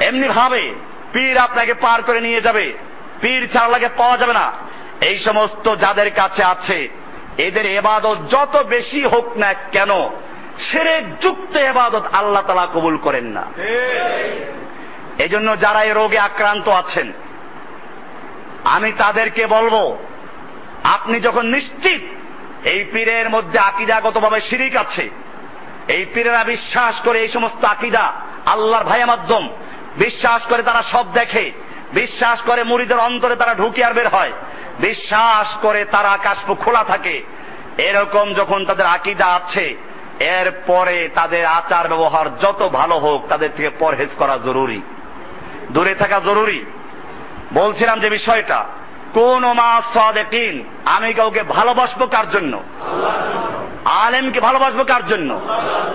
এমনি ভাবে পীর আপনাকে পার করে নিয়ে যাবে। পীর ছাড়াকে পাওয়া যাবে না। এই সমস্ত যাদের কাছে আছে, এদের এবাদত যত বেশি হোক না কেন সেরে যুক্ত এবাদত আল্লাহ তালা কবুল করেন না। এজন্য যারা এই রোগে আক্রান্ত আছেন, আমি তাদেরকে বলব, আপনি যখন নিশ্চিত এই পীরের মধ্যে আকিদাগতভাবে শিরিক আছে, এই পীরেরা বিশ্বাস করে এই সমস্ত আকিদা আল্লাহর ভাইয়া মাধ্যম, বিশ্বাস করে তারা সব দেখে, বিশ্বাস করে মুড়িদের অন্তরে তারা ঢুকে আর বের হয়, বিশ্বাস করে তারা কাশপ খোলা থাকে, এরকম যখন তাদের আকিদা আছে এরপরে তাদের আচার ব্যবহার যত ভালো হোক, তাদের থেকে পরহেজ করা জরুরি। দূরে থাকা জরুরি। বলছিলাম যে বিষয়টা, কোন মা সাদেকিন আমি কাউকে ভালোবাসবো কার জন্য? আলেমকে ভালোবাসবো কার জন্য?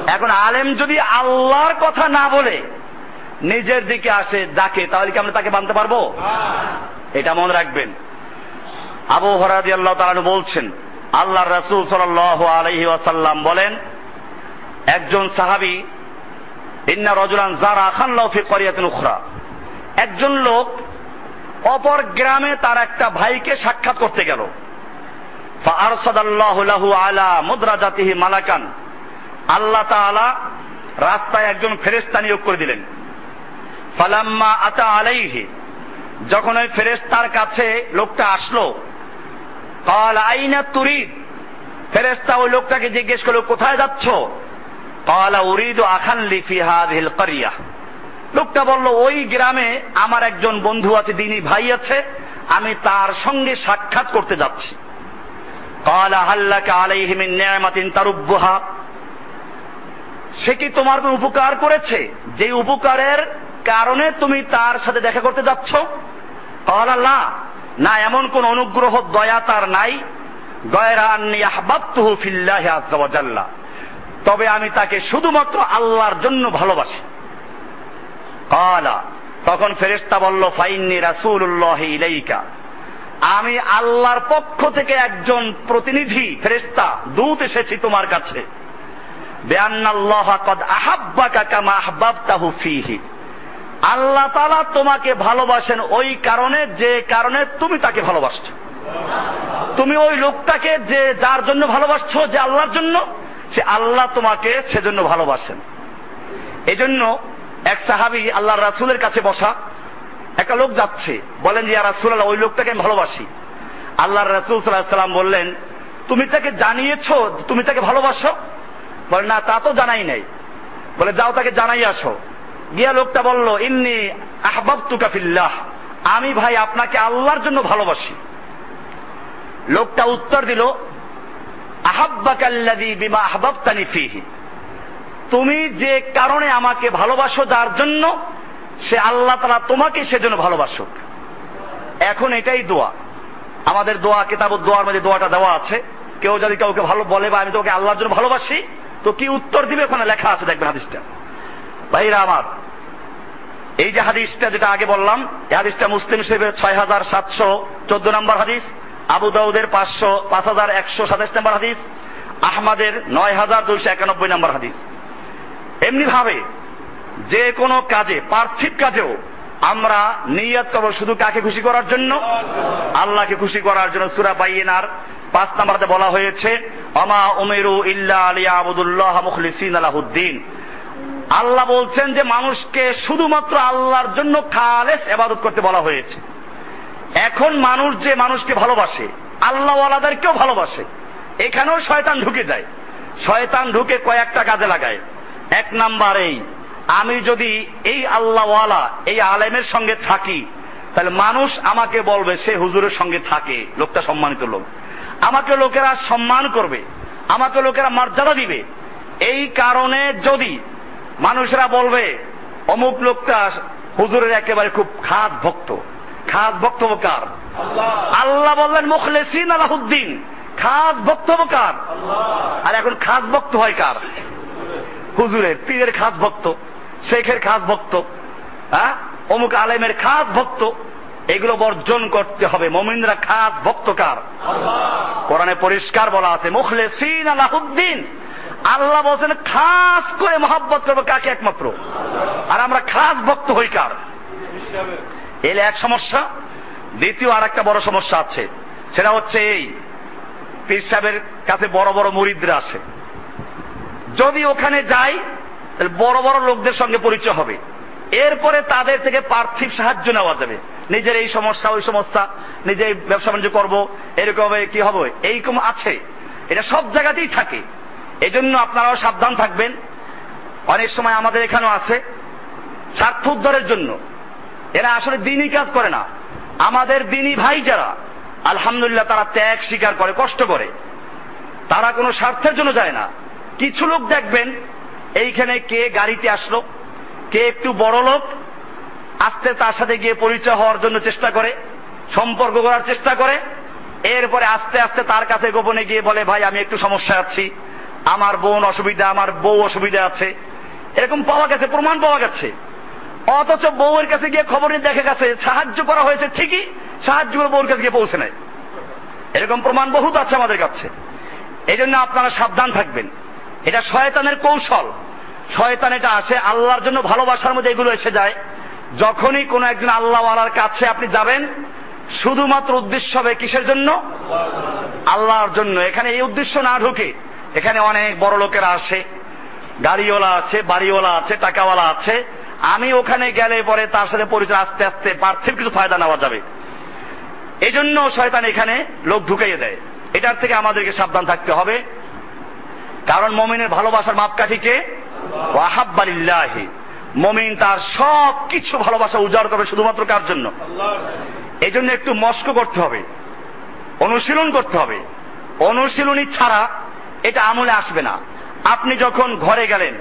এখন আলেম যদি আল্লাহর কথা না বলে, নিজের দিকে আসে ডাকে তাহলে কি আমরা তাকে মানতে পারব? এটা মনে রাখবেন। আবু হরাদি আল্লাহ তালু বলছেন আল্লাহ রসুল সাল আলহি ওয়াসাল্লাম বলেন একজন সাহাবি, ইন্না রজুলান জারা খান ফি করিয়াতেন উখরা। একজন লোক অপর গ্রামে তার একটা ভাইকে সাক্ষাৎ করতে গেল। আলা মুদ্রাজাতিহি মালাকান। আল্লাহ তাআলা রাস্তায় একজন ফেরেস্তা নিয়োগ করে দিলেন। ফালাম্মা আতা আলাইহি, যখন ওই ফেরেস্তার কাছে লোকটা আসলো, কাল আইনা তুরিদ? ফেরেস্তা ওই লোকটাকে জিজ্ঞেস করল, কোথায় যাচ্ছ? লোকটা বলল, ওই গ্রামে আমার একজন বন্ধু আছে, দিনী ভাই আছে, আমি তার সঙ্গে সাক্ষাৎ করতে যাচ্ছি। সে কি তোমার কোনো উপকার করেছে? যে উপকারের কারণে তুমি তার সাথে দেখা করতে যাচ্ছ? কালা না, এমন কোন অনুগ্রহ, দয়া তার নাই। তবে আমি তাকে শুধুমাত্র আল্লাহর জন্য ভালোবাসি। কালা, তখন ফেরেস্তা বলল, ফাইন্নি রাসূলুল্লাহ ইলাইকা। আমি আল্লাহর পক্ষ থেকে একজন প্রতিনিধি ফেরেস্তা দূত এসেছি তোমার কাছে। আল্লাহ তালা তোমাকে ভালোবাসেন ওই কারণে, যে কারণে তুমি তাকে ভালোবাসছো। তুমি ওই লোকটাকে যে যার জন্য ভালোবাসছো, যে আল্লাহর জন্য সে আল্লাহ তোমাকে সেজন্য ভালোবাসেন। এজন্য এক সাহাবি আল্লাহ রাসুলের কাছে বসা, একটা লোক যাচ্ছে, বলেন যে রাসুল আল্লাহ ওই লোকটাকে আমি ভালোবাসি। আল্লাহ রাসুল সাল্লাম বললেন, তুমি তাকে জানিয়েছ, তুমি তাকে ভালোবাসো? বলে, না, তা তো জানাই নাই। বলে, যাও তাকে জানাই আসো। গিয়া লোকটা বলল, ইন্নি আহবাব তুকাফিল্লাহ আমি ভাই আপনাকে আল্লাহর জন্য ভালোবাসি। লোকটা উত্তর দিল তুমি যে কারণে আমাকে ভালোবাসো, যার জন্য সে আল্লাহ তারা তোমাকে সেজন্য ভালোবাসুক। এখন এটাই দোয়া। আমাদের দোয়া কিতাব দোয়ার মধ্যে দোয়াটা দেওয়া আছে। কেউ যদি কাউকে ভালো বলে বা আমি তোকে আল্লাহর জন্য ভালোবাসি, তো কি উত্তর দিবে ওখানে লেখা আছে? দেখবেন হাদিসটা। ভাইরা আমার, এই যে হাদিসটা যেটা আগে বললাম, এই হাদিসটা মুসলিম হিসেবে ছয় হাজার সাতশো চোদ্দ নম্বর হাদিস। আবু দাউদের পাঁচশো, পাঁচ হাজার একশো সাতাশ নম্বর হাদিস, আহমাদের নয় হাজার দুইশো একানব্বই নম্বর হাদিস। এমনি ভাবে যে কোনো কাজে, পার্থিব কাজেও আমরা নিয়াত করব শুধু কাকে খুশি করার জন্য? আল্লাহকে খুশি করার জন্য সুরা বাইয়েনার পাঁচ নাম্বারতে বলা হয়েছে, অমা উমেরু ইল্লা আলিয়া আবুদুল্লাহ মুখলিসিন আলাহুদ্দিন আল্লাহ বলছেন যে, মানুষকে শুধুমাত্র আল্লাহর জন্য খালেস এবাদত করতে বলা হয়েছে। এখন মানুষ যে মানুষকে ভালোবাসে, আল্লাহওয়ালাদেরকেও ভালোবাসে। এখানেও শয়তান ঢুকে যায়। শয়তান ঢুকে কয়েকটা কাজে লাগায়। এক নাম্বার এই, আমি যদি এই আল্লাহওয়ালা, এই আলেমের সঙ্গে থাকি, তাহলে মানুষ আমাকে বলবে, সে হুজুরের সঙ্গে থাকে। লোকটা সম্মানিত লোক। আমাকে লোকেরা সম্মান করবে। আমাকে লোকেরা মর্যাদা দিবে। এই কারণে যদি মানুষরা বলবে, অমুক লোকটা হুজুরের একেবারে খুব খাদ ভক্ত। খাদ ভক্ত কার আল্লাহ বললেন মুখলেসিন আলাহুদ্দিন খাদ ভক্ত কার আর এখন খাদ ভক্ত হয় কার? হুজুরের পীরের খাস ভক্ত শেখের খাস ভক্ত হ্যাঁ? অমুক আলেমের খাস ভক্ত এগুলো বর্জন করতে হবে। মমিনরা খাস ভক্ত কার কোরআনে পরিষ্কার বলা আছে মুখলে সিন আলাহুদ্দিন। আল্লাহ বলছেন খাস করে মহাব্বত করব কাকে একমাত্র? আর আমরা খাস ভক্ত হই কার? এলে এক সমস্যা, দ্বিতীয় আর একটা বড় সমস্যা আছে, সেটা হচ্ছে এই, পীর সাহেবের কাছে বড় বড় মুরিদরা আসে। যদি ওখানে যাই, তাহলে বড় বড় লোকদের সঙ্গে পরিচয় হবে। এরপরে তাদের থেকে পার্থিব সাহায্য নেওয়া যাবে। নিজের এই সমস্যা, ওই সমস্যা, নিজে এই ব্যবসা বাণিজ্য করব, এরকম কি হবে? এইরকম আছে। এটা সব জায়গাতেই থাকে। এজন্য আপনারাও সাবধান থাকবেন। অনেক সময় আমাদের এখানেও আছে। স্বার্থ উদ্ধারের জন্য। এরা আসলে দিনই কাজ করে না। আমাদের দিনই ভাই যারা, আলহামদুলিল্লাহ তারা ত্যাগ স্বীকার করে, কষ্ট করে। তারা কোনো স্বার্থের জন্য যায় না। কিছু লোক দেখবেন, এইখানে কে গাড়িতে আসলো, কে একটু বড় লোক, আস্তে তার সাথে গিয়ে পরিচয় হওয়ার জন্য চেষ্টা করে, সম্পর্ক করার চেষ্টা করে, এরপরে আস্তে আস্তে তার কাছে গোপনে গিয়ে বলে, ভাই, আমি একটু সমস্যা আছি। আমার বোন অসুবিধা, আমার বউ অসুবিধা আছে। এরকম পাওয়া গেছে, প্রমাণ পাওয়া গেছে। অথচ বউয়ের কাছে গিয়ে খবর নিয়ে দেখা গেছে, সাহায্য করা হয়েছে ঠিকই সাহায্য করে বউর কাছে গিয়ে পৌঁছে নেয় এরকম প্রমাণ বহুত আছে আমাদের কাছে। এই জন্য আপনারা সাবধান থাকবেন। এটা শয়তানের কৌশল। শয়তান এটা আসে আল্লাহর জন্য ভালোবাসার মধ্যে এগুলো এসে যায়। যখনই কোনো একজন আল্লাহওয়ালার কাছে আপনি যাবেন, শুধুমাত্র উদ্দেশ্য হবে কিসের জন্য? আল্লাহর জন্য। এখানে এই উদ্দেশ্য না ঢুকে এখানে অনেক বড় লোকেরা আসে। গাড়িওয়ালা আছে, বাড়িওয়ালা আছে, টাকাওয়ালা আছে। আমি ওখানে গেলে পরে তার সাথে পরিচয় আস্তে আস্তে পার্থিব কিছু ফায়দা নেওয়া যাবে। এই জন্য শয়তান এখানে লোক ঢুকাইয়ে দেয়। এটার থেকে আমাদেরকে সাবধান থাকতে হবে। কারণ মমিনের ভালোবাসার মাপকাঠিকে ওয়াহাব্বালিল্লাহি মমিন তার সব কিছু ভালোবাসা উজাড় করবে শুধুমাত্র কার জন্য? এই জন্য একটু মস্ক করতে হবে। অনুশীলন করতে হবে। অনুশীলনী ছাড়া এটা আমলে আসবে না। আপনি যখন ঘরে গেলেন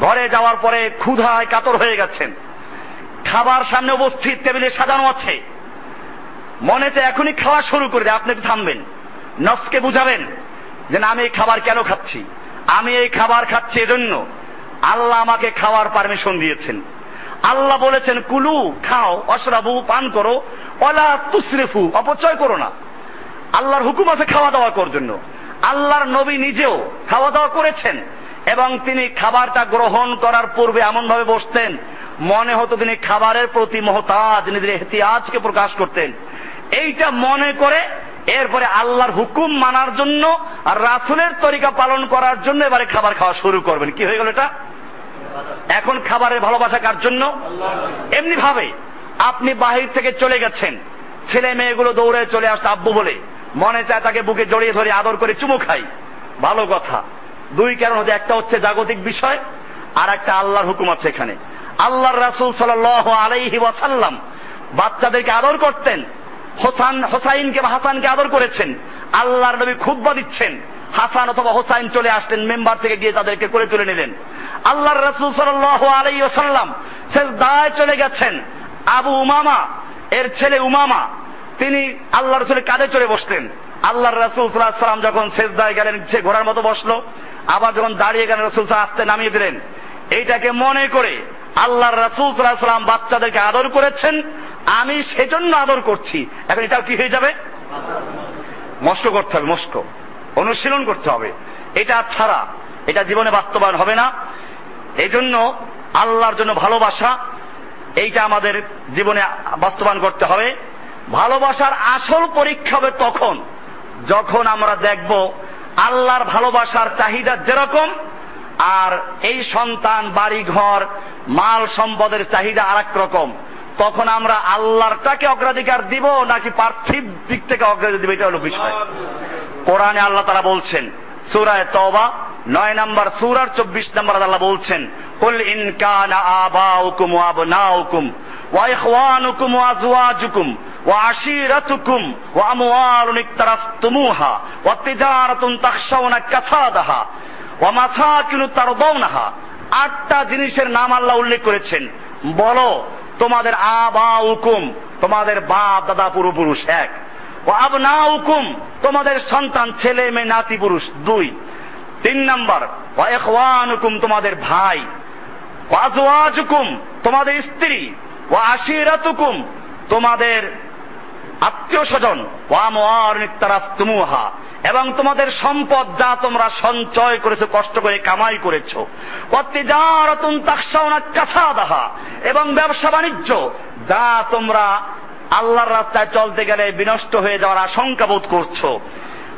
ঘরে যাওয়ার পরে ক্ষুধায় কাতর হয়ে গেছেন। খাবার সামনে উপস্থিত, টেবিলে সাজানো আছে। মনেতে এখনই খাওয়া শুরু করে দেয়, আপনি থামবেন। নফসকে বুঝাবেন যে, না, আমি এই খাবার কেন খাচ্ছি? আমি এই খাবার খাচ্ছি এজন্য। আল্লাহ আমাকে খাওয়ার পারমিশন দিয়েছেন। আল্লাহ বলেছেন, কুলু, খাও, অশরাবু, পান করো অলা তুসরেফু, অপচয় করো না। আল্লাহর হুকুম আছে খাওয়া দাওয়া করার জন্য। আল্লাহর নবী নিজেও খাওয়া দাওয়া করেছেন। এবং তিনি খাবারটা গ্রহণ করার পূর্বে এমন ভাবে বসতেন, মনে হতো তিনি খাবারের প্রতি মহতাজ নিজের এহতিয়াজকে প্রকাশ করতেন। এইটা মনে করে এরপরে আল্লাহর হুকুম মানার জন্য আর রাসুলের তরিকা পালন করার জন্য এবারে খাবার খাওয়া শুরু করবেন। কি হয়ে গেল এটা? এখন খাবারের ভালোবাসা কার জন্য? এমনি ভাবে আপনি বাহির থেকে চলে গেছেন, ছেলে মেয়েগুলো দৌড়ে চলে আসতে আব্বু বলে, মনে চায় তাকে বুকে জড়িয়ে ধরে আদর করে চুমু খাই। ভালো কথা। দুই কারণ হচ্ছে, একটা হচ্ছে জাগতিক বিষয়, আর একটা আল্লাহর হুকুম আছে এখানে। আল্লাহর রাসুল সাল আলাইহি ওয়াসাল্লাম বাচ্চাদেরকে আদর করতেন, হোসান, হোসাইনকে বা হাসানকে আদর করেছেন, আল্লাহর নবী খুদ্া দিচ্ছেন, হাসান অথবা হোসাইন চলে আসলেন, মেম্বার থেকে গিয়ে তাদেরকে করে তুলে নিলেন। আল্লাহর রসুল সাল আলাই ওসাল্লাম শেষ দায় চলে গেছেন। আবু উমামা, এর ছেলে উমামা, তিনি আল্লাহ রসুলের কাঁধে চড়ে বসলেন। আল্লাহর রসুল সাল্লাম যখন শেষ দায় গেলেন, সে ঘোড়ার মতো বসল আবার যখন দাঁড়িয়ে গেলেন, রসুল আসতে নামিয়ে দিলেন, এইটাকে মনে করে আল্লাহর রসুল সাল্লাম বাচ্চাদেরকে আদর করেছেন, আমি সেজন্য আদর করছি। এখন এটাও কি হয়ে যাবে? মস্ক করতে হবে মস্ক অনুশীলন করতে হবে। এটা ছাড়া এটা জীবনে বাস্তবায়ন হবে না। এই জন্য আল্লাহর জন্য ভালোবাসা, এইটা আমাদের জীবনে বাস্তবায়ন করতে হবে। ভালোবাসার আসল পরীক্ষা হবে তখন, যখন আমরা দেখব আল্লাহর ভালোবাসার চাহিদা যেরকম, আর এই সন্তান বাড়ি ঘর মাল সম্পদের চাহিদা আর রকম। তখন আমরা আল্লাহরটাকে অগ্রাধিকার দিব, নাকি পার্থিব দিক থেকে অগ্রাধিকার দিব, এটা হলো বিষয়। কোরআনে আল্লাহ তারা বলছেন, সুরায় তবা নয় নম্বর সুরার চব্বিশ নম্বর আল্লাহ বলছেন, কুল ইন কানা আবাউকুম আবনাউকুম। ওয়া আমওয়ালুন ইকতারাফতুমুহা ওয়া তিজারাতুন তাখশাউনা কাসাদাহা ওয়া মাসাকিনু তারদাউনাহা আটটা জিনিসের নাম আল্লাহ উল্লেখ করেছেন। বলো, তোমাদের আবা হুকুম তোমাদের বাপ, দাদা, পূর্বপুরুষ এক। ও আবনা হুকুম তোমাদের সন্তান, ছেলে, মেয়ে, নাতি, পুরুষ দুই। তিন নম্বর হুকুম তোমাদের ভাই। হুকুম তোমাদের স্ত্রী। ও আশিরাতুকুম, তোমাদের আত্মীয় স্বজন তুমুহা এবং তোমাদের সম্পদ যা তোমরা সঞ্চয় করেছ, কষ্ট করে কামাই করেছ। এবং ব্যবসা বাণিজ্য, যা তোমরা আল্লাহর রাস্তায় চলতে গেলে বিনষ্ট হয়ে যাওয়ার আশঙ্কা বোধ করছ।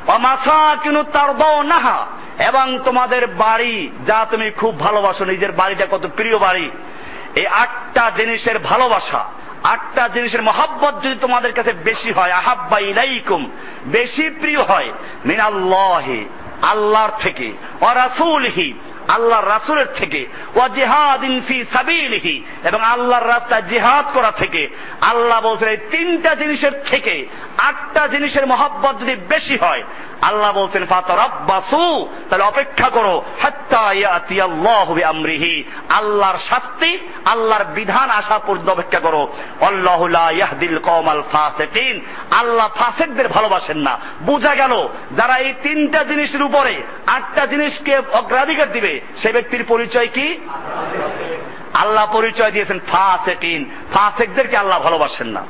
অমাসা কিন্তু তার নাহা এবং তোমাদের বাড়ি, যা তুমি খুব ভালোবাসো, নিজের বাড়িটা কত প্রিয় বাড়ি এই আটটা জিনিসের ভালোবাসা, আটটা জিনিসের মহাব্বত যদি তোমাদের কাছে বেশি হয়, আহাব্বা ইলাইকুম, বেশি প্রিয় হয়, মিনাল্লাহি, আল্লাহর থেকে অরাসুলহি আল্লাহর রাসুলের থেকে ওয়াজিহাদিন ফি সাবিলিহি, এবং আল্লাহর রাস্তায় জিহাদ করা থেকে, আল্লাহ বলছেন এই তিনটা জিনিসের থেকে আটটা জিনিসের মহব্বত যদি বেশি হয় আল্লাহ বলছেন, ফাতারাব্বাসু, তাহলে অপেক্ষা করো, হাত্তা ইয়াতি আল্লাহু বিআমরিহি। আল্লাহর শাস্তি, আল্লাহর বিধান আসা পর্যন্ত অপেক্ষা করো। আল্লাহু লা ইয়াহদিল কওমাল ফাসিকিন। আল্লাহ ফাসিকদের ভালোবাসেন না। বোঝা গেল, যারা এই তিনটা জিনিসের উপরে আটটা জিনিসকে অগ্রাধিকার দিবে, সে ব্যক্তির পরিচয় কি? আল্লাহ পরিচয় দিয়েছেন ফাসেকিন। ফাসেকদেরকে আল্লাহ ভালোবাসেন না।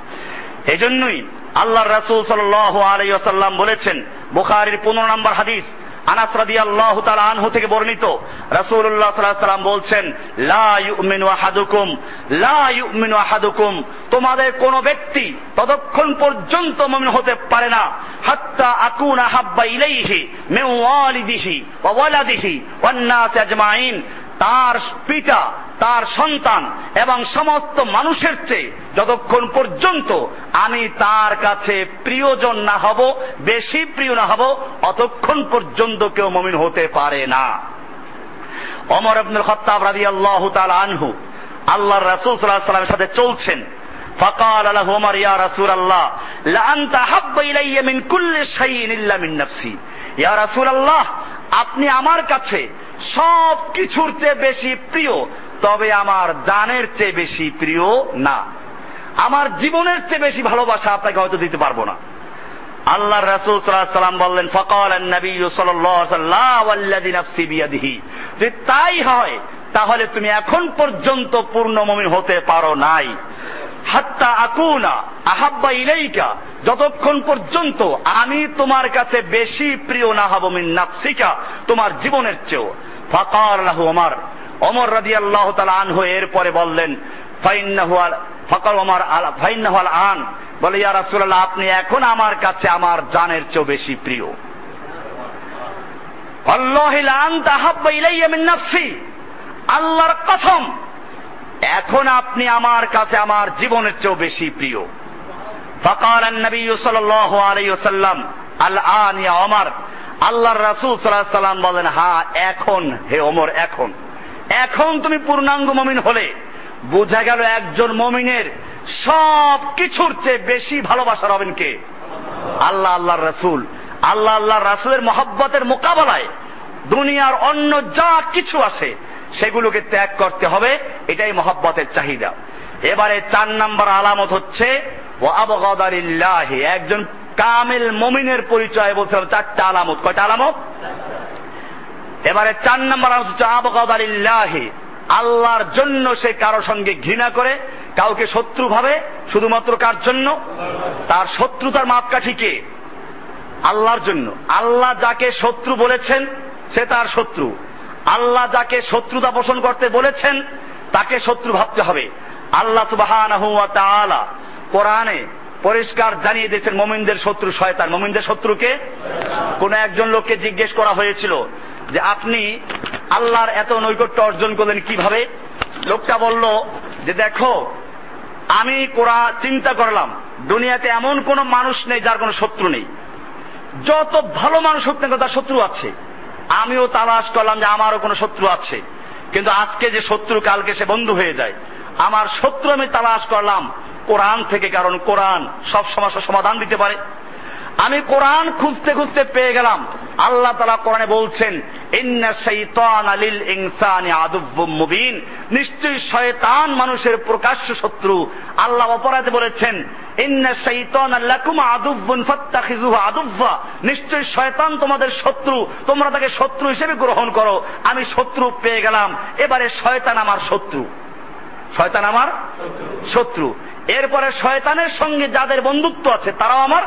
এই জন্যই আল্লাহ রাসুল সাল আলাইসাল্লাম বলেছেন, বুখারির পনেরো নম্বর হাদিস, আনাস রাদিয়াল্লাহু তাআলা আনহু থেকে বর্ণিত। সাল্লাম বলছেন তোমাদের কোন ব্যক্তি ততক্ষণ পর্যন্ত হতে পারে না। হাত্তা আকুনা হাব্বা ইলাইহি মিন ওয়ালিদিহি তার পিতা তার সন্তান এবং সমস্ত মানুষের চেয়ে যতক্ষণ পর্যন্ত আমি তার কাছে প্রিয়জন না হব বেশি প্রিয় না হব অতক্ষণ পর্যন্ত কেউ মমিন হতে পারে না অমর আব্দুল খত্তাব রাজি আল্লাহ আনহু আল্লাহ রাসুল সাল্লাহ সাল্লামের সাথে চলছেন فقال له عمر يا رسول الله لأنت أحب إلي من كل شيء إلا من نفسي يا رسول الله আপনি আমার কাছে সব কিছুর চেয়ে বেশি প্রিয়, তবে আমার জানের চেয়ে বেশি প্রিয় না। আমার জীবনের চেয়ে বেশি ভালোবাসা আপনাকে হয়তো দিতে পারব না। আল্লাহ রাসূল সাল্লাম বললেন ফকাল নবী সাল্লাল্লাহু যদি তাই হয়, তাহলে তুমি এখন পর্যন্ত পূর্ণ মমিন হতে পারো নাই। হাত্তা আকুনা, আহাব্বা ইলাইকা, যতক্ষণ পর্যন্ত আমি তোমার কাছে বেশি প্রিয় না হব মিন নাফসিকা, তোমার জীবনের চেয়েও। ফাকার লাহু ওমর ওমর রাদিয়াল্লাহু তাআলা আনহু এরপরে বললেন, ফাইন্নাহু ফাকার ওমর আল, ফাইন্নাহু আল আন। বলে, ইয়া রাসূলুল্লাহ, আপনি এখন আমার কাছে আমার জানের চেয়েও বেশি প্রিয়। আল্লাহি লা আনতা আহাব্বা ইলাইয়া মিন নাফসি। আল্লাহর কসম এখন আপনি আমার কাছে আমার জীবনের চেয়েও বেশি প্রিয়। আল আন ইয়া অমর আল্লাহর রাসূল সাল্লাহ সাল্লাম বলেন হ্যাঁ এখন, হে ওমর, এখন। এখন তুমি পূর্ণাঙ্গ মমিন হলে। বোঝা গেল একজন মমিনের সব কিছুর চেয়ে বেশি ভালোবাসা রবেন কে? আল্লাহ, আল্লাহর রাসূল। আল্লাহ, আল্লাহর রাসূলের মহব্বতের মোকাবেলায় দুনিয়ার অন্য যা কিছু আছে সেগুলোকে ত্যাগ করতে হবে, এটাই মহব্বতের চাহিদা। এবারে চার নাম্বার আলামত হচ্ছে ও একজন কামিল মমিনের পরিচয় হবে, চারটা আলামত। কয়টা আলামত? এবারে চার নাম্বার আলামত হচ্ছে আবগাদারিল্লাহি আল্লাহর জন্য সে কারও সঙ্গে ঘৃণা করে, কাউকে শত্রু ভাবে, শুধুমাত্র কার জন্য? তার শত্রুতার মাপকাঠি কে? আল্লাহর জন্য। আল্লাহ যাকে শত্রু বলেছেন, সে তার শত্রু। আল্লাহ যাকে শত্রুতা পোষণ করতে বলেছেন, তাকে শত্রু ভাবতে হবে। আল্লাহ তাআলা কোরআনে পরিষ্কার জানিয়ে দিয়েছেন, মোমিনদের শত্রু শয়তান। মোমিনদের শত্রুকে কোন একজন লোককে জিজ্ঞেস করা হয়েছিল যে, আপনি আল্লাহর এত নৈকট্য অর্জন করলেন কীভাবে? লোকটা বলল যে, দেখো, আমি কোরআ চিন্তা করলাম, দুনিয়াতে এমন কোন মানুষ নেই যার কোনো শত্রু নেই। যত ভালো মানুষ হোক না তার শত্রু আছে। আমিও তালাশ করলাম যে আমারও কোনো শত্রু আছে। কিন্তু আজকে যে শত্রু, কালকে সে বন্ধু হয়ে যায়। আমার শত্রু আমি তালাশ করলাম। কোরআন থেকে কারণ কোরআন সব সমস্যার সমাধান দিতে পারে। আমি কোরআন খুঁজতে খুঁজতে পেয়ে গেলাম। আল্লাহ তালা কোরআনে বলছেন মুবিন। নিশ্চয়ই শয়তান মানুষের প্রকাশ্য শত্রু। আল্লাহ অপরাধে বলেছেন নিশ্চয় শয়তান তোমাদের শত্রু, তোমরা তাকে শত্রু হিসেবে গ্রহণ করো। আমি শত্রু পেয়ে গেলাম, এবারে শয়তান আমার শত্রু। শয়তান আমার শত্রু। এরপরে শয়তানের সঙ্গে যাদের বন্ধুত্ব আছে, তারাও আমার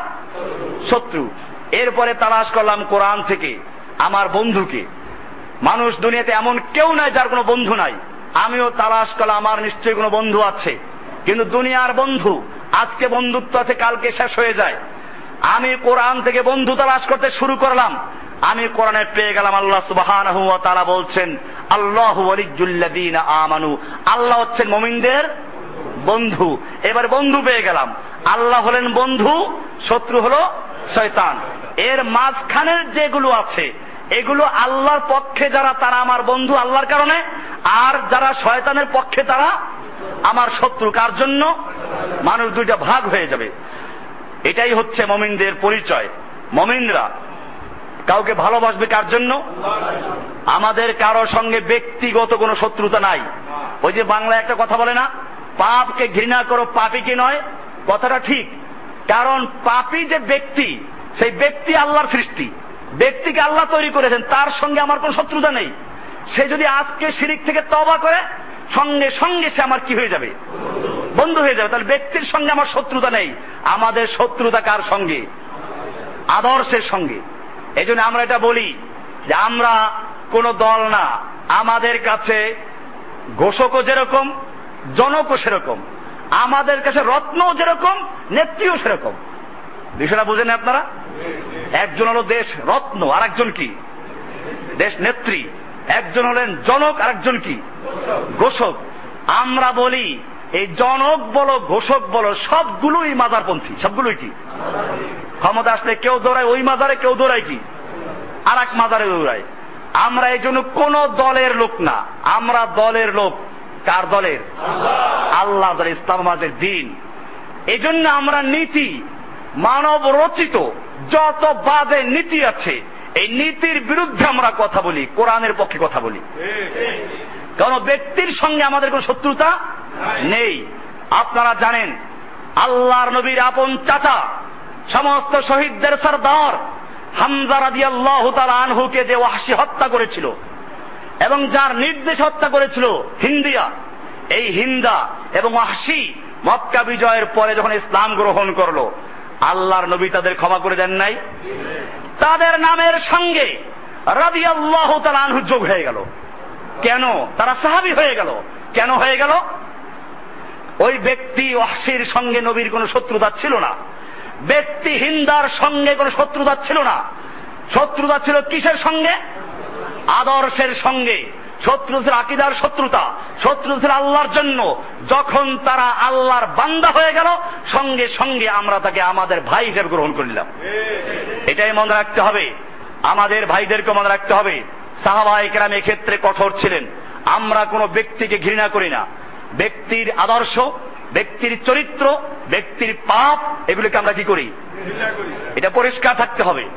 শত্রু। এরপরে তালাশ করলাম কোরআন থেকে, আমার বন্ধুকে। মানুষ দুনিয়াতে এমন কেউ নাই যার কোনো বন্ধু নাই। আমিও তালাশ করলাম, আমার নিশ্চয়ই কোনো বন্ধু আছে। কিন্তু দুনিয়ার বন্ধু, আজকে বন্ধুত্ব আছে, কালকে শেষ হয়ে যায়। আমি কোরআন থেকে বন্ধু তালাশ করতে শুরু করলাম। আমি কোরআনে পেয়ে গেলাম, আল্লাহ ওয়া তাআলা বলছেন, আল্লাহু আমানু। আল্লাহ হচ্ছেন মুমিনদের বন্ধু। এবার বন্ধু পেয়ে গেলাম। আল্লাহ হলেন বন্ধু, শত্রু হলো শয়তান। এর মাঝখানের যেগুলো আছে, এগুলো আল্লাহর পক্ষে যারা, তারা আমার বন্ধু আল্লাহর কারণে, আর যারা শয়তানের পক্ষে, তারা আমার শত্রু। কার জন্য? মানুষ দুইটা ভাগ হয়ে যাবে। এটাই হচ্ছে মমিনদের পরিচয়। মমিনরা কাউকে ভালোবাসবে কার জন্য? আমাদের কারও সঙ্গে ব্যক্তিগত কোনো শত্রুতা নাই। ওই যে বাংলায় একটা কথা বলে না পাপকে ঘৃণা করো পাপিকে নয়? কথাটা ঠিক। কারণ পাপি যে ব্যক্তি, সেই ব্যক্তি আল্লাহর সৃষ্টি। ব্যক্তিকে আল্লাহ তৈরি করেছেন, তার সঙ্গে আমার কোনো শত্রুতা নেই। সে যদি আজকে শিরিক থেকে তবা করে, সঙ্গে সঙ্গে সে আমার কি হয়ে যাবে? বন্ধু হয়ে যাবে। তাহলে ব্যক্তির সঙ্গে আমার শত্রুতা নেই। আমাদের শত্রুতা কার সঙ্গে? আদর্শের সঙ্গে। এই জন্য আমরা এটা বলি যে আমরা কোন দল না। আমাদের কাছে ঘোষকও যেরকম জনকও সেরকম, আমাদের কাছে রত্নও যেরকম, নেত্রীও সেরকম। বিষয়টা বুঝেন আপনারা? একজন হলো দেশ রত্ন আর একজন কি? দেশ নেত্রী। একজন হলেন জনক আর একজন কি? ঘোষক। আমরা বলি, এই জনক বলো, ঘোষক বলো, সবগুলোই মাজারপন্থী সবগুলোই কি? ক্ষমতা আসলে কেউ দৌড়ায়, ওই মাজারে কেউ দৌড়ায় কি? আর এক মাজারে দৌড়ায়। আমরা এই জন্য কোন দলের লোক না। আমরা দলের লোক। কার দলের? আল্লাহ দলের ইসলাম আমাদের দিন। এই জন্য আমরা নীতি, মানব রচিত যত বাদে নীতি আছে, এই নীতির বিরুদ্ধে আমরা কথা বলি, কোরআনের পক্ষে কথা বলি। কারণ ব্যক্তির সঙ্গে আমাদের কোন শত্রুতা নেই। আপনারা জানেন, আল্লাহর নবীর আপন চাচা, সমস্ত শহীদদের সর্দার হামজা রাজি আল্লাহ আনহুকে যে ওয়াসি হত্যা করেছিল এবং যার নির্দেশ হত্যা করেছিল হিন্দিয়া। এই হিন্দা এবং ওয়াসি মক্কা বিজয়ের পরে যখন ইসলাম গ্রহণ করল, আল্লাহর নবী তাদের ক্ষমা করে দেন নাই। তাদের নামের সঙ্গে রাজি আল্লাহ আনহু যোগ হয়ে গেল। কেন? তারা সাহাবি হয়ে গেল। কেন হয়ে গেল? ওই ব্যক্তি ওয়াসির সঙ্গে নবীর কোনো শত্রুতা ছিল না। ব্যক্তি হিন্দার সঙ্গে কোনো শত্রুতা ছিল না। শত্রুতা ছিল কিসের সঙ্গে? আদর্শের সঙ্গে। শত্রু আকিদার শত্রুতা শত্রু আল্লাহর জন্য যখন তারা আল্লাহর বান্দা হয়ে গেল সঙ্গে সঙ্গে আমরা তাকে আমাদের ভাই হিসেবে গ্রহণ করলাম। এটাই মনে রাখতে হবে। আমাদের ভাইদেরকে মনে রাখতে হবে। সাহাবাহিকেরাম এক্ষেত্রে কঠোর ছিলেন। আমরা কোনো ব্যক্তিকে ঘৃণা করি না। ব্যক্তির আদর্শ ব্যক্তির চরিত্র ব্যক্তির পাপ এগুলিকে আমরা কি করি। এটা পরিষ্কার থাকতে হবে।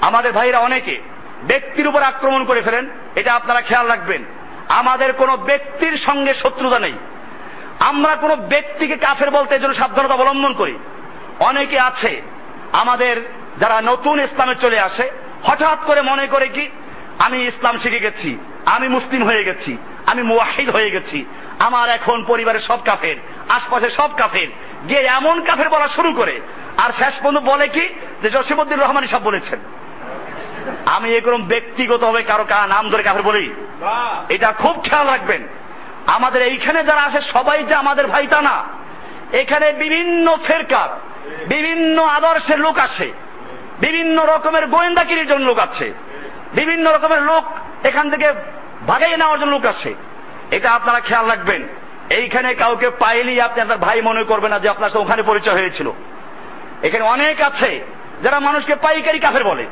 আমাদের ভাইরা অনেকে ব্যক্তির উপর আক্রমণ করে ফেলেন, এটা আপনারা খেয়াল রাখবেন। আমাদের কোনো ব্যক্তির সঙ্গে শত্রুতা নেই। আমরা কোনো ব্যক্তিকে কাফের বলতে জন্য সাবধানতা অবলম্বন করি। অনেকে আছে, আমাদের যারা নতুন ইসলামে চলে আসে, হঠাৎ করে মনে করে কি, আমি ইসলাম শিখে গেছি, আমি মুসলিম হয়ে গেছি, আমি মুওয়াহিদ হয়ে গেছি, আমার এখন পরিবারের সব কাফের, আশপাশে সব কাফের, গিয়ে এমন কাফের বলা শুরু করে, আর শেষ পর্যন্ত বলে কি, যে জসিমুদ্দিন রহমানি সব বলেছেন। আমি এরকম ব্যক্তিগত ভাবে কারও কা নাম ধরে কাফের বলি। এটা খুব খেয়াল রাখবেন। আমাদের এইখানে যারা আসে সবাই যে আমাদের ভাই তা না। এখানে বিভিন্ন ফেরকার বিভিন্ন আদর্শের লোক আসে বিভিন্ন রকমের গোয়েন্দাগিরির জন্য লোক আছে। বিভিন্ন রকমের লোক এখান থেকে ভাগাই নেওয়ার জন্য লোক আছে। এটা আপনারা খেয়াল রাখবেন। এইখানে কাউকে পাইলেই আপনি আপনার ভাই মনে করবেন না যে আপনার সাথে ওখানে পরিচয় হয়েছিল। এখানে অনেক আছে যারা মানুষকে পাইকারি কাফের বলে।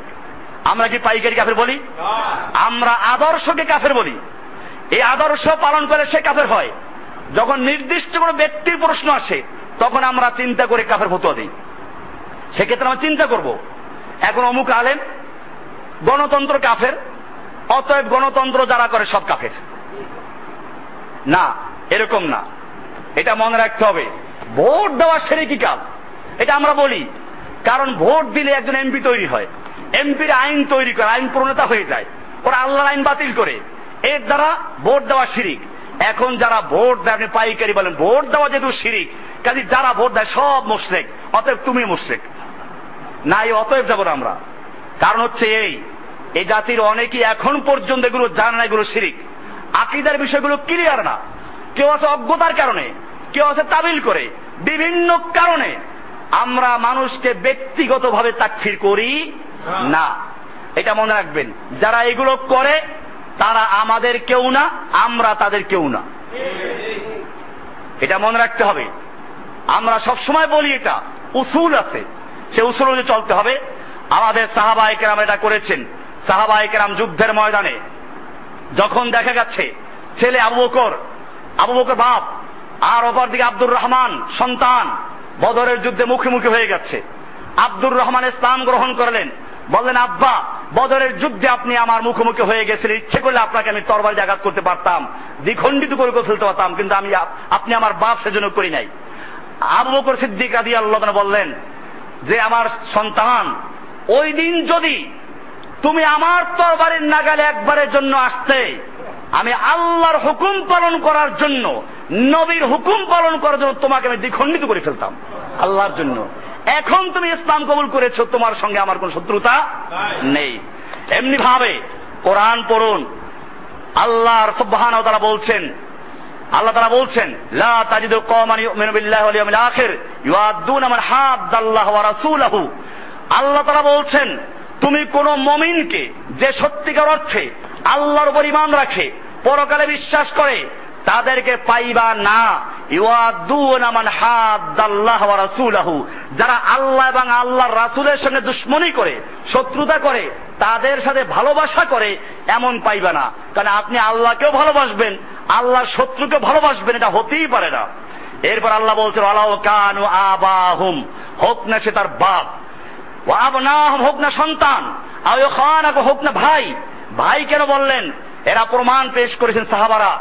আমরা কি পাইকারি কাফের বলি? আমরা আদর্শকে কাফের বলি। এই আদর্শ পালন করে সে কাফের হয়। যখন নির্দিষ্ট কোনো ব্যক্তির প্রশ্ন আসে তখন আমরা চিন্তা করে কাফের ফতুয়া দিই। সেক্ষেত্রে আমরা চিন্তা করব এখন অমুক আলেন গণতন্ত্র কাফের অতএব গণতন্ত্র যারা করে সব কাফের। না এরকম না। এটা মনে রাখতে হবে ভোট দেওয়া সেরে কি কাজ? এটা আমরা বলি কারণ ভোট দিলে একজন এমপি তৈরি হয়। এমপির আইন তৈরি করে, আইন প্রণেতা হয়ে যায়। ওরা আল্লাহর আইন বাতিল করে। এর দ্বারা ভোট দেওয়া শিরিক। এখন যারা ভোট দেয়, আপনি পাইকারি বলেন, ভোট দেওয়া যেহেতু শিরিক কাজে যারা ভোট দেয় সব মুশ্রেক, অতএব তুমি মুশ্রেক। না, এই অতএব যাব না আমরা। কারণ হচ্ছে এই এই জাতির অনেকেই এখন পর্যন্ত এগুলো জানে না, এগুলো শিরিক। আকিদার বিষয়গুলো ক্লিয়ার না। কেউ আছে অজ্ঞতার কারণে, কেউ আছে তাবিল করে। বিভিন্ন কারণে আমরা মানুষকে ব্যক্তিগতভাবে তাকফির করি না। এটা মনে রাখবেন, যারা এগুলো করে, তারা আমাদের কেউ না, আমরা তাদের কেউ না। এটা মনে রাখতে হবে। আমরা সব সময় বলি এটা, উসুল আছে। সে উসুল অনুযায়ী চলতে হবে। আমাদের সাহাবাহিকেরাম এটা করেছেন। সাহাবাহিকেরাম যুদ্ধের ময়দানে, যখন দেখা যাচ্ছে ছেলে আবু বকর আবু বকর বাপ, আর অপর দিকে আব্দুর রহমান, সন্তান, বদরের যুদ্ধে মুখোমুখি হয়ে গেছে। আব্দুর রহমান ইসলাম গ্রহণ করলেন। বললেন আব্বা, বদরের যুদ্ধে আপনি আমার মুখোমুখি হয়ে গেছিলেন ইচ্ছে করলে আপনাকে আমি তরবারি জাগাত করতে পারতাম। দ্বিখণ্ডিত করে ফেলতে পারতাম, কিন্তু আমি আপনি আমার বাপ সেজন্য করি নাই। আবু বকর সিদ্দিক আদি আল্লাহ বললেন, যে আমার সন্তান, ওই দিন যদি তুমি আমার তরবারির নাগালে একবারের জন্য আসতে, আমি আল্লাহর হুকুম পালন করার জন্য, নবীর হুকুম পালন করার জন্য তোমাকে আমি দ্বিখণ্ডিত করে ফেলতাম, আল্লাহর জন্য। এখন তুমি ইসলাম কবুল করেছ, তোমার সঙ্গে আমার কোন শত্রুতা নেই। এমনি ভাবে কোরআন পড়ুন। আল্লাহর সুবহান তারা বলছেন, আল্লাহ তারা বলছেন, লা তাজিদু কওমান ইউমিনু বিল্লাহি ওয়াল ইয়াউমিল আখির, ইউআদ্দুনা মান হাদ্দাল্লাহু ওয়া রাসূলাহু। আল্লাহ তারা বলছেন, তুমি কোন মমিনকে যে সত্যিকার অর্থে আল্লাহর উপর ইমান রাখে, পরকালে বিশ্বাস করে তাদেরকে পাইবা না। যারা আল্লাহ এবং আল্লাহর রাসুলের সঙ্গে দুশ্মনী করে, শত্রুতা করে, তাদের সাথে ভালোবাসা করে, এমন পাইবা না। কারণ আপনি আল্লাহকেও ভালোবাসবেন, আল্লাহর শত্রুকে ভালোবাসবেন, এটা হতেই পারে না। এরপর আল্লাহ বলছেন আলাও কানু আবাহুম। হোক না সে তার বাপ। আবনাহম, হোক না সন্তান। আয়ো খান হোক না ভাই। ভাই কেন বললেন? এরা প্রমাণ পেশ করেছেন সাহাবারা।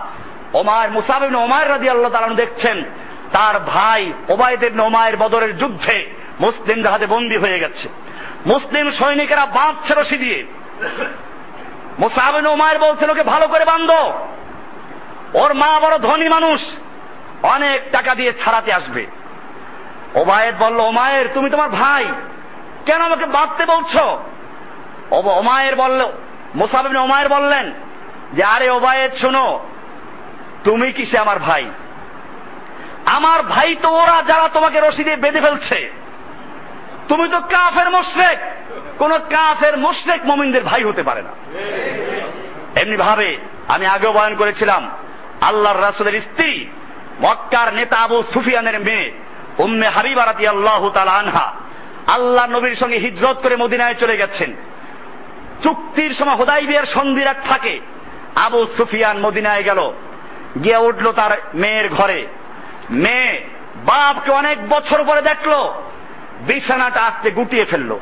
ওমার মুসাবিন ওমার রাজি আল্লাহ তালা দেখছেন, তার ভাই ওবায়দের ওমায়ের বদরের যুদ্ধে মুসলিমদের হাতে বন্দী হয়ে গেছে। মুসলিম সৈনিকেরা বাঁধছে রশি দিয়ে। মুসাবিন ওমায়ের বলছেন ওকে ভালো করে বান্ধ ওর মা বড় ধনী মানুষ, অনেক টাকা দিয়ে ছাড়াতে আসবে। ওবায়েদ বলল, ওমায়ের, তুমি তোমার ভাই, কেন আমাকে বাঁধতে বলছো? ওমায়ের বলল মুসাবিন ওমায়ের বললেন যে, আরে ওবায়েদ, শোনো তুমি কিসে আমার ভাই? আমার ভাই তো ওরা যারা তোমাকে রশি দিয়ে বেঁধে ফেলছে। তুমি তো কাফের মোশরেক। কোন কাফের মোশরেক মমিনদের ভাই হতে পারে না। এমনি ভাবে আমি আগেও বয়ন করেছিলাম, আল্লাহর রাসুলের স্ত্রী, মক্কার নেতা আবু সুফিয়ানের মেয়ে, উম্মে হাবিবারাতি আল্লাহ তালা আনহা, আল্লাহ নবীর সঙ্গে হিজরত করে মদিনায় চলে গেছেন। চুক্তির সময় হোদাই বিয়ের সন্ধিরাট থাকে, আবু সুফিয়ান মদিনায় গেল। গিয়ে উঠল তার মেয়ের ঘরে। মেয়ে বাপকে অনেক বছর পরে দেখল, বিছানাটা আসতে গুটিয়ে ফেলল।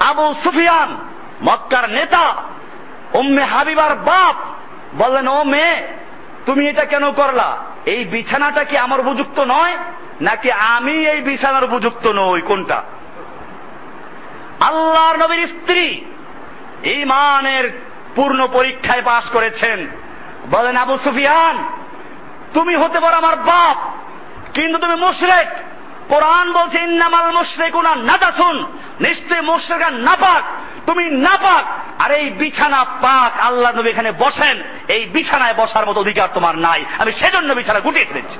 আবু সুফিয়ান, মক্কার নেতা, উম্মে হাবিবার বাপ, বললেন, ও মেয়ে, তুমি এটা কেন করলা? এই বিছানাটা কি আমার উপযুক্ত নয়, নাকি আমি এই বিছানার উপযুক্ত নই? কোনটা? আল্লাহর নবীর স্ত্রী ইমানের পূর্ণ পরীক্ষায় পাশ করেছেন। বলেন আবু সুফিয়ান, তুমি হতে পারো আমার বাপ, কিন্তু তুমি মুশরেক। কোরআন বলছে, ইন্নামাল মুশরিকুনা নাদাসুন নিশ্চয় মুশরিকা নাপাক। তুমি নাপাক। আর এই বিছানা পাক, আল্লাহ নবী এখানে বসেন, এই বিছানায় বসার মতো অধিকার তোমার নাই। আমি সেজন্য বিছানা গুটিয়ে ফেলেছি।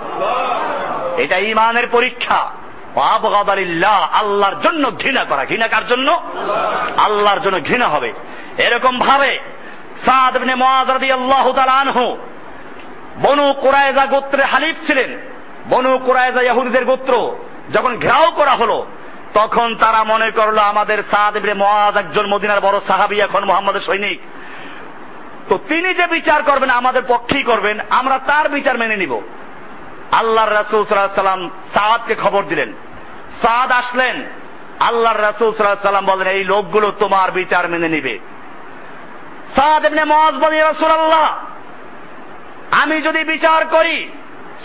এটা ইমানের পরীক্ষা। আল্লাহর জন্য ঘৃণা করা। ঘৃণা কার জন্য? আল্লাহর জন্য ঘৃণা হবে। এরকম ভাবে সাদ ইবনে মুআজ রাদিয়াল্লাহু তাআলা আনহু। বনু কুরায়জা গোত্রে হালিফ ছিলেন। বনু কুরায়জা ইহুদিদের গোত্র। যখন ঘেরাও করা হলো, তখন তারা মনে করল, আমাদের সাদ ইবনে মুআজ একজন মদিনার বড় সাহাবী এখন মোহাম্মদের সৈনিক। তো তিনি যে বিচার করবেন, আমাদের পক্ষেই করবেন, আমরা তার বিচার মেনে নিব। আল্লাহর রাসূল সাল্লাম সাদকে খবর দিলেন। সাদ আসলেন। আল্লাহর রাসূল সাল্লাম বলেন, এই লোকগুলো তোমার বিচার মেনে নিবে সাদ ইবনে মুআজ বলে রাসূলুল্লাহ আমি যদি বিচার করি,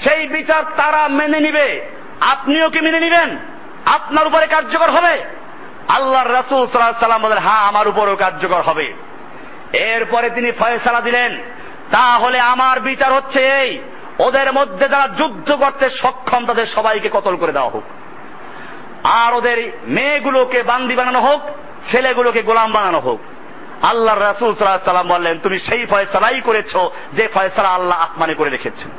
সেই বিচার তারা মেনে নিবে। আপনিও কি মেনে নিবেন? আপনার উপরে কার্যকর হবে। আল্লাহর রাসূল সাল্লাম বলেন হ্যাঁ আমার উপরেও কার্যকর হবে। এরপরে তিনি ফয়সালা দিলেন, তাহলে আমার বিচার হচ্ছে এই, ওদের মধ্যে যারা যুদ্ধ করতে সক্ষম, তাদের সবাইকে কতল করে দেওয়া হোক। আর ওদের মেয়েগুলোকে বান্দি বানানো হোক, ছেলেগুলোকে গোলাম বানানো হোক। আল্লাহ রাসুল সাল্লাম বললেন, তুমি সেই ফয়সালাই করেছ যে ফয়সালা আল্লাহ আসমানে করে রেখেছেন।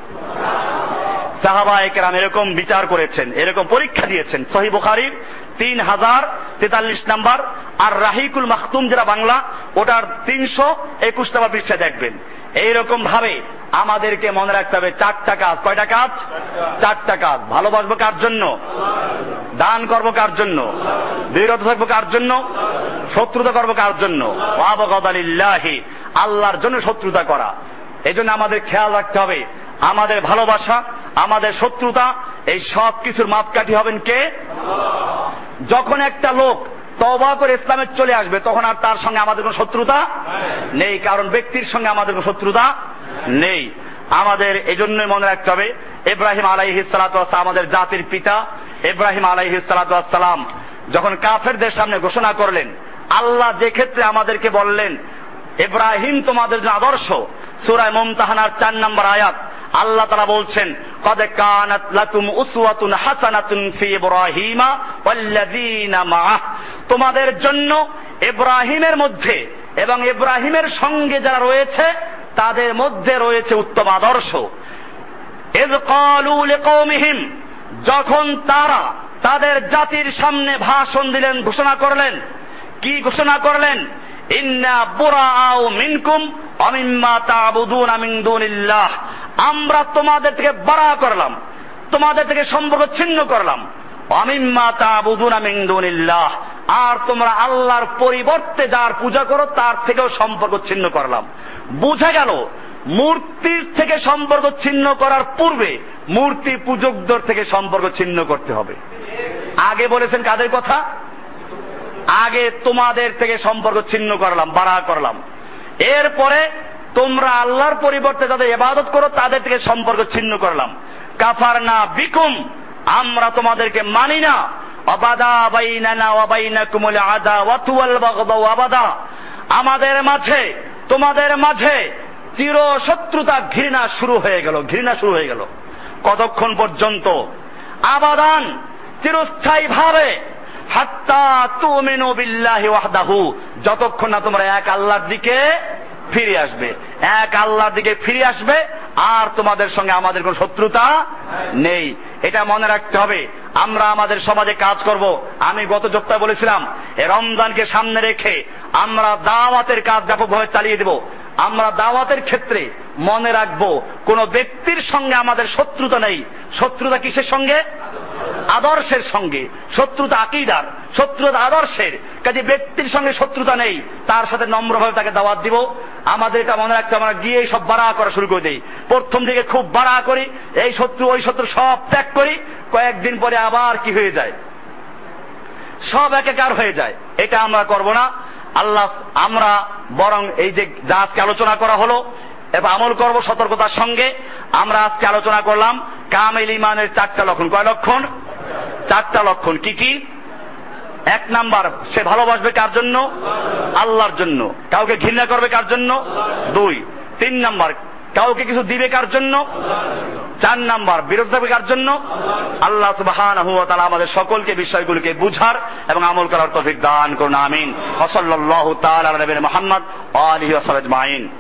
সাহাবা একরাম এরকম বিচার করেছেন, এরকম পরীক্ষা দিয়েছেন। সহি বুখারির তিন হাজার তেতাল্লিশ নাম্বার। আর রাহিকুল মাহতুম যেটা বাংলা, ওটার তিনশো একুশ নাম্বার পৃষ্ঠায় দেখবেন। এইরকম ভাবে আমাদেরকে মনে রাখতে হবে, চারটা কাজ। কয়টা কাজ? চারটা কাজ। ভালোবাসবো কার জন্য? দান করব কার জন্য? বিরত থাকব কার জন্য? শত্রুতা করব কার জন্য? আল্লাহর জন্য শত্রুতা করা। এই জন্য আমাদের খেয়াল রাখতে হবে, আমাদের ভালোবাসা, আমাদের শত্রুতা এই সব কিছুর মাপকাঠি হবেন কে? যখন একটা লোক তবা করে ইসলামে চলে আসবে, তখন আর তার সঙ্গে আমাদের কোনো শত্রুতা নেই, কারণ ব্যক্তির সঙ্গে আমাদের কোনো শত্রুতা নেই। আমাদের এই জন্যই মনে রাখতে হবে, ইব্রাহিম আলাইহি সালাতাম আমাদের জাতির পিতা। ইব্রাহিম আলাইহি সালাতাম যখন কাফেরদের সামনে ঘোষণা করলেন, আল্লাহ যে ক্ষেত্রে আমাদেরকে বললেন, ইব্রাহিম তোমাদের জন্য আদর্শ সুরায় মুমতাহানার চার নম্বর আয়াত আল্লাহ তারা বলছেন কানাত লাকুম উসওয়াতুন হাসানাতুন ফি ইব্রাহিমা মাআহ। তোমাদের জন্য ইব্রাহিমের মধ্যে এবং ইব্রাহিমের সঙ্গে যারা রয়েছে, তাদের মধ্যে রয়েছে উত্তম আদর্শ। ইয ক্বালু লিকওমিহিম যখন তারা তাদের জাতির সামনে ভাষণ দিলেন, ঘোষণা করলেন। কি ঘোষণা করলেন? আমরা তোমাদের থেকে বাড়া করলাম, তোমাদের থেকে সম্পর্ক ছিন্ন করলাম। অমিম্মা তাবুদুন মিন দুনিল্লাহ। আর তোমরা আল্লাহর পরিবর্তে যার পূজা করো, তার থেকেও সম্পর্ক ছিন্ন করলাম। বুঝা গেল, মূর্তির থেকে সম্পর্ক ছিন্ন করার পূর্বে মূর্তি পূজকদের থেকে সম্পর্ক ছিন্ন করতে হবে। আগে বলেছেন কাদের কথা? আগে তোমাদের থেকে সম্পর্ক ছিন্ন করলাম, বাড়া করলাম। এরপরে তোমরা আল্লাহর পরিবর্তে যাদের ইবাদত করো, তাদের থেকে সম্পর্ক ছিন্ন করলাম। কাফার না বিকুম, আমরা তোমাদেরকে মানি না। অবাদা বাইনানা ওয়াবাইনাকুমুল আদা ওয়াতুয়াল বাগদাউ আবাদা। আমাদের মাঝে, তোমাদের মাঝে চির শত্রুতা ঘৃণা শুরু হয়ে গেল, ঘৃণা শুরু হয়ে গেল। কতক্ষণ পর্যন্ত? আবাদান চিরস্থায়ী ভাবে হাত্তা ওয়াহদাহু। যতক্ষণ না তোমরা এক আল্লাহর দিকে ফিরে আসবে, এক আল্লাহর দিকে ফিরে আসবে, আর তোমাদের সঙ্গে আমাদের কোন শত্রুতা নেই। এটা মনে রাখতে হবে, আমরা আমাদের সমাজে কাজ করব। আমি গত সপ্তাহে বলেছিলাম রমজানকে সামনে রেখে আমরা দাওয়াতের কাজ ব্যাপকভাবে চালিয়ে দেব। আমরা দাওয়াতের ক্ষেত্রে মনে রাখব, কোন ব্যক্তির সঙ্গে আমাদের শত্রুতা নেই। শত্রুতা কিসের সঙ্গে? আদর্শের সঙ্গে। শত্রুতা আকিদার, শত্রুতা আদর্শের। কাজে ব্যক্তির সঙ্গে শত্রুতা নেই, তার সাথে নম্রভাবে তাকে দাওয়াত দিব। আমাদের এটা মনে রাখতে আমরা গিয়ে সব বাড়া করা শুরু করে দিই। প্রথম দিকে খুব বাড়া করি, এই শত্রু, ওই শত্রু সব ত্যাগ করি, কয়েকদিন পরে আবার কি হয়ে যায়? সব একাকার হয়ে যায়। এটা আমরা করব না। আল্লাহ, আমরা বরং এই যে যা আজকে আলোচনা করা হলো, এবার আমল করব সতর্কতার সঙ্গে। আমরা আজকে আলোচনা করলাম কামেল ইমানের চারটা লক্ষণ। কয় লক্ষণ? চারটা লক্ষণ। কি কি? এক নাম্বার, সে ভালোবাসবে কার জন্য? আল্লাহর জন্য। কাউকে ঘৃণা করবে কার জন্য? দুই। তিন নাম্বার, কাউকে কিছু দিবে কার জন্য? চার নাম্বার থাকবে জন্য আল্লাহ সুবহানাহু ওয়া তাআলা আমাদের সকলকে বিষয়গুলিকে বুঝার এবং আমল করার তফিক দান করুন, আমিন। ওয়া সাল্লাল্লাহু মোহাম্মদ আলী নবিয়িনা